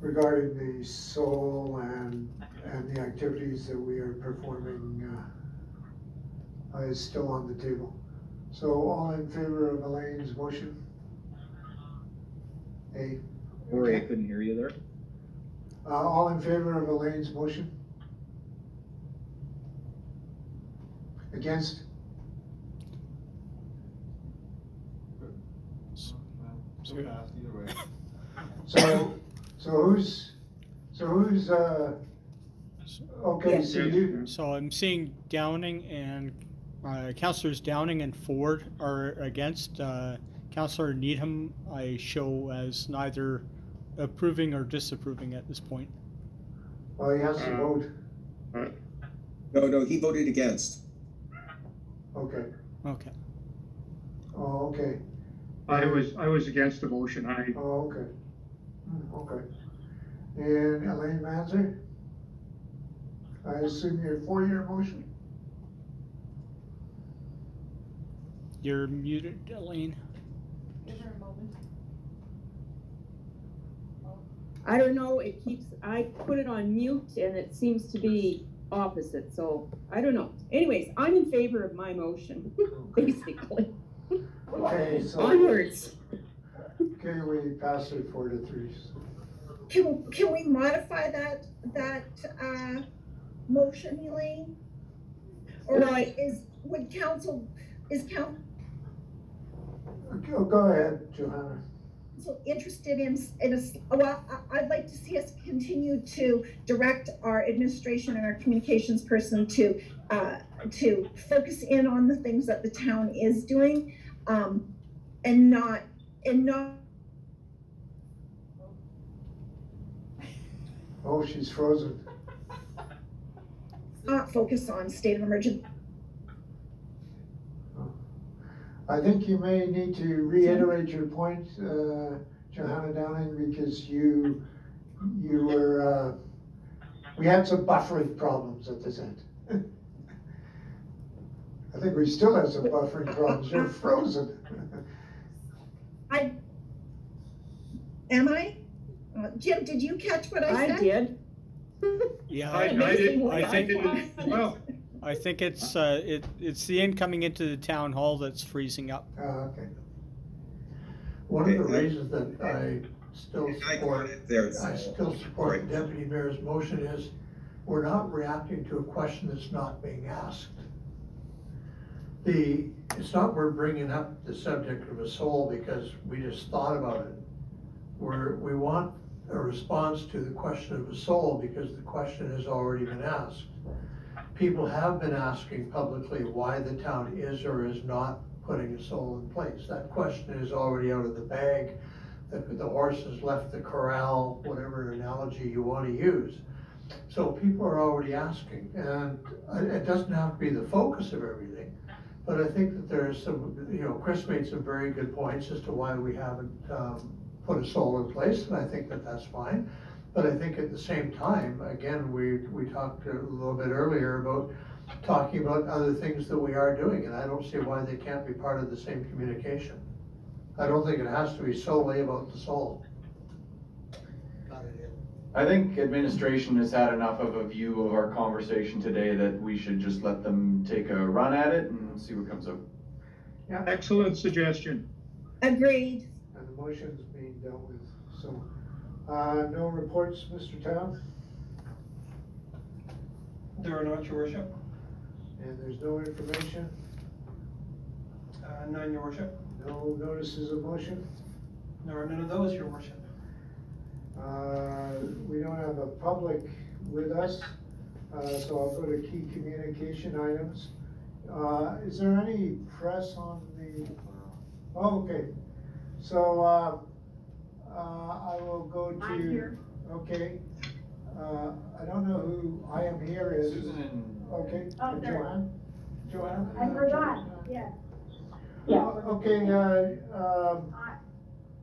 regarding the SOLE and, and the activities that we are performing, uh, is still on the table. So all in favor of Elaine's motion? A. Or I couldn't hear you there? Uh, all in favor of Elaine's motion? Against? So fast, either way. So, so who's, so who's, uh, okay, so you, So I'm seeing Downing and, uh, Councilors Downing and Ford are against, uh, Councilor Needham, I show as neither approving or disapproving at this point. well, he has to Uh, vote, No, no, he voted against. okay, Okay. oh, okay, I was, I was against the motion, I, oh, okay, Hmm, okay. And Elaine Manzer? I assume you're for your motion? You're muted, Elaine. I don't know, it keeps, I put it on mute and it seems to be opposite, so I don't know. Anyways, I'm in favor of my motion, basically. Okay, so. Onwards. can we pass it four to three. Can, can we modify that, that, uh, motion, Elaine? Or Right. is, would council, is council Go, go ahead, Johanna. Interested in, in a, well, I'd like to see us continue to direct our administration and our communications person to, uh, to focus in on the things that the town is doing, um, and not, and not Oh, she's frozen. not focus on state of emergency. I think you may need to reiterate your point, uh, Johanna Downing, because you, you were, uh, we had some buffering problems at this end. I think we still have some buffering problems, you're frozen. I, am I? Uh, Jim, did you catch what I I said? I did. Yeah, I, I didn't, I think, it- well, I think it's, uh, it, it's the incoming into the town hall that's freezing up. Uh, okay. One of the reasons that I still support, I still support the deputy mayor's motion is, we're not reacting to a question that's not being asked. The, it's not we're bringing up the subject of a SOLE because we just thought about it. We're, we want a response to the question of a SOLE because the question has already been asked. People have been asking publicly why the town is or is not putting a SOLE in place. That question is already out of the bag. The, the horse has left the corral, whatever analogy you want to use. So people are already asking, and it doesn't have to be the focus of everything. But I think that there's some, you know, Chris made some very good points as to why we haven't, um, put a SOLE in place, and I think that that's fine. But I think at the same time, again, we, we talked a little bit earlier about talking about other things that we are doing, and I don't see why they can't be part of the same communication. I don't think it has to be solely about the SOLE. I think administration has had enough of a view of our conversation today that we should just let them take a run at it and see what comes out. excellent suggestion. Agreed. And the motion's being dealt with, so, uh, no reports, Mr. Town, There are not, your worship. and there's no information, Uh, none, your worship. no notices of motion. There are none of those, your worship. Uh, we don't have a public with us, uh, so I'll go to key communication items. Uh, is there any press on the, oh, okay, so, uh, uh, I will go to. I'm here. Okay, uh, I don't know who I am here is. Susan and. Okay, Oh, there. Joanne? Joanne? I forgot, yes. Oh, Okay, uh, um,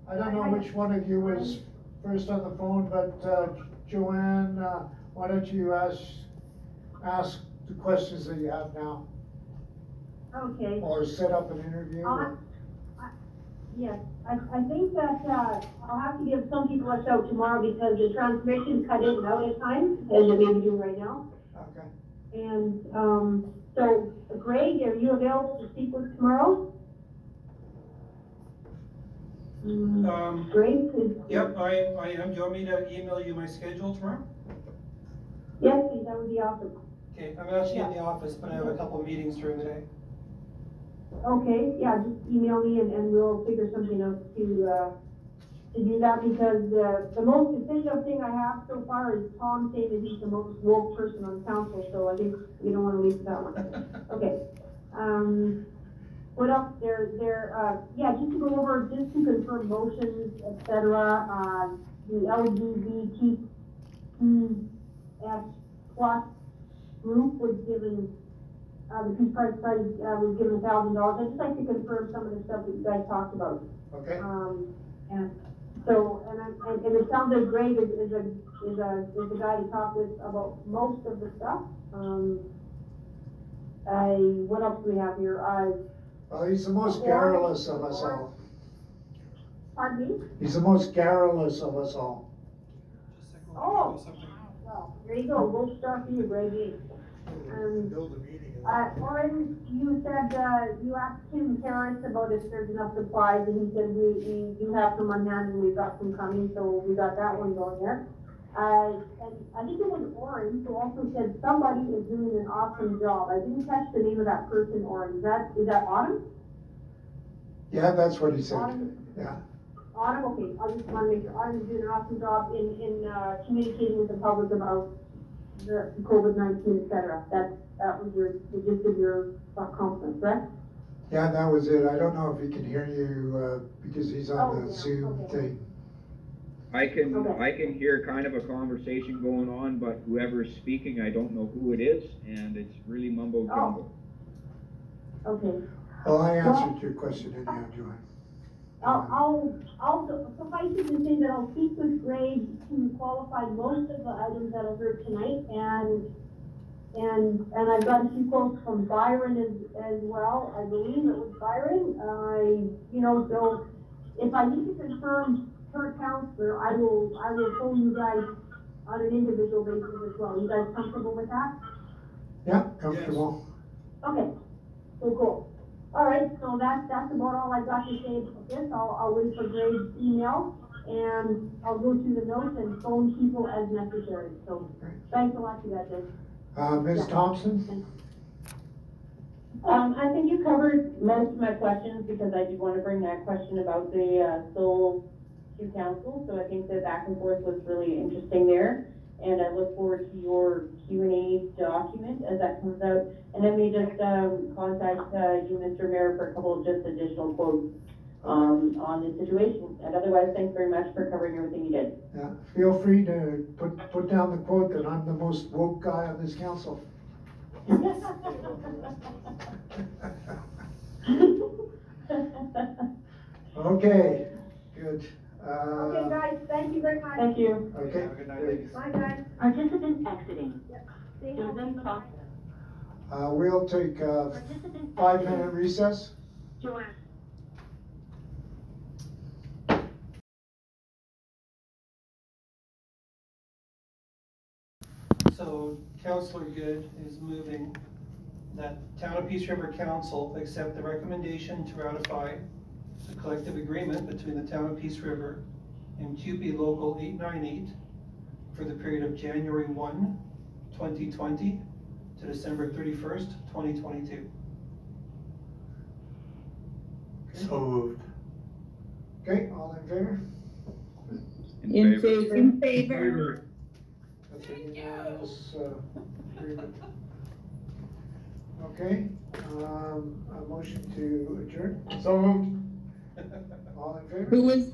I don't know which one of you was first on the phone, but, uh, Joanne, uh, why don't you ask, ask the questions that you have now? Okay. Or set up an interview? Uh, I- Yes, I, I think that, uh, I'll have to give some people a shout tomorrow because the transmission cut in and out at times, as it may be doing right now. Okay. And, um, so Greg, are you available to speak with tomorrow? Mm, Um, Greg, could, Yep, I, I am. Do you want me to email you my schedule tomorrow? yes, please, that would be awesome. Okay, I'm actually in the office, but I have a couple of meetings during the day. Okay, yeah, just email me and, and we'll figure something out to, uh, to do that because, uh, the most definitive thing I have so far is Tom saying that he's the most woke person on council, so I think we don't wanna leave that one. Okay, um, what else, there, there, uh, yeah, just to go over, just to confirm motions, et cetera, uh, the LGBTQS plus group was given uh, the Peace Prize Prize, uh, was given a thousand dollars. I'd just like to confirm some of the stuff that you guys talked about. Okay. Um, and so, and I, and, and it sounds like Greg is, is a, is a, is the guy to talk with about most of the stuff. Um, I, what else do we have here? Uh, Well, he's the most garrulous of us all. pardon me? He's the most garrulous of us all. Oh, well, there you go. We'll start for you, Greg. Um, Uh, Orin, you said, uh, you asked Tim Harris about if there's enough supplies, and he said we, we do have some on hand, and we've got some coming, so we got that one going there. Uh, and I think it was Orin who also said somebody is doing an awesome job. I didn't catch the name of that person, Orin. Is that, is that Autumn? Yeah, that's what he said, Autumn, yeah. Autumn, okay, I just wanna make sure, Autumn's doing an awesome job in, in, uh, communicating with the public about the COVID nineteen, et cetera. That, that was your, the gist of your uh, conference, correct? Yeah, that was it. I don't know if he can hear you, uh, because he's Oh, on the yeah, Zoom okay. thing. I can, Okay. I can hear kind of a conversation going on, but whoever's speaking, I don't know who it is, and it's really mumbo jumbo. Okay. Well, I answered your question anyhow, Joanne. I'll, I'll, I'll suffice it to say that I'll speak with Greg to qualify most of the items that are heard tonight, and, and, and I've got a few quotes from Byron as, as well, I believe it was Byron, I, you know, so if I need to confirm per counselor, I will, I will phone you guys on an individual basis as well. You guys comfortable with that? Yeah, comfortable. Okay, so cool. All right, so that's, that's about all I've got to say about this. I'll, I'll wait for Greg's email and I'll go through the notes and phone people as necessary. So thanks a lot, you guys. Uh, Ms. Yeah. Thompson? Um, I think you covered most of my questions because I did want to bring that question about the, uh, SOLE to council. So I think the back and forth was really interesting there. And I look forward to your Q and A document as that comes out. And then we just, um, contact, uh, you, Mr. Mayor, for a couple of just additional quotes, um, on the situation. And otherwise, thanks very much for covering everything you did. Yeah, feel free to put, put down the quote that I'm the most woke guy on this council. Okay, good. Okay, Uh, guys, thank you very much. Thank you. okay. Have a good night, ladies. Bye, guys. Participants exiting. Susan, Uh, we'll take a five-minute recess. Joanne. So Councillor Good is moving that Town of Peace River Council accept the recommendation to ratify the collective agreement between the Town of Peace River and CUPE Local eight nine eight for the period of January 1, 2020, to December thirty-first, twenty twenty-two. So moved. Okay, all in favor? In favor. In favor. That's a unanimous, uh, agreement. Okay, um, a motion to adjourn? So moved. All in favor? Who was,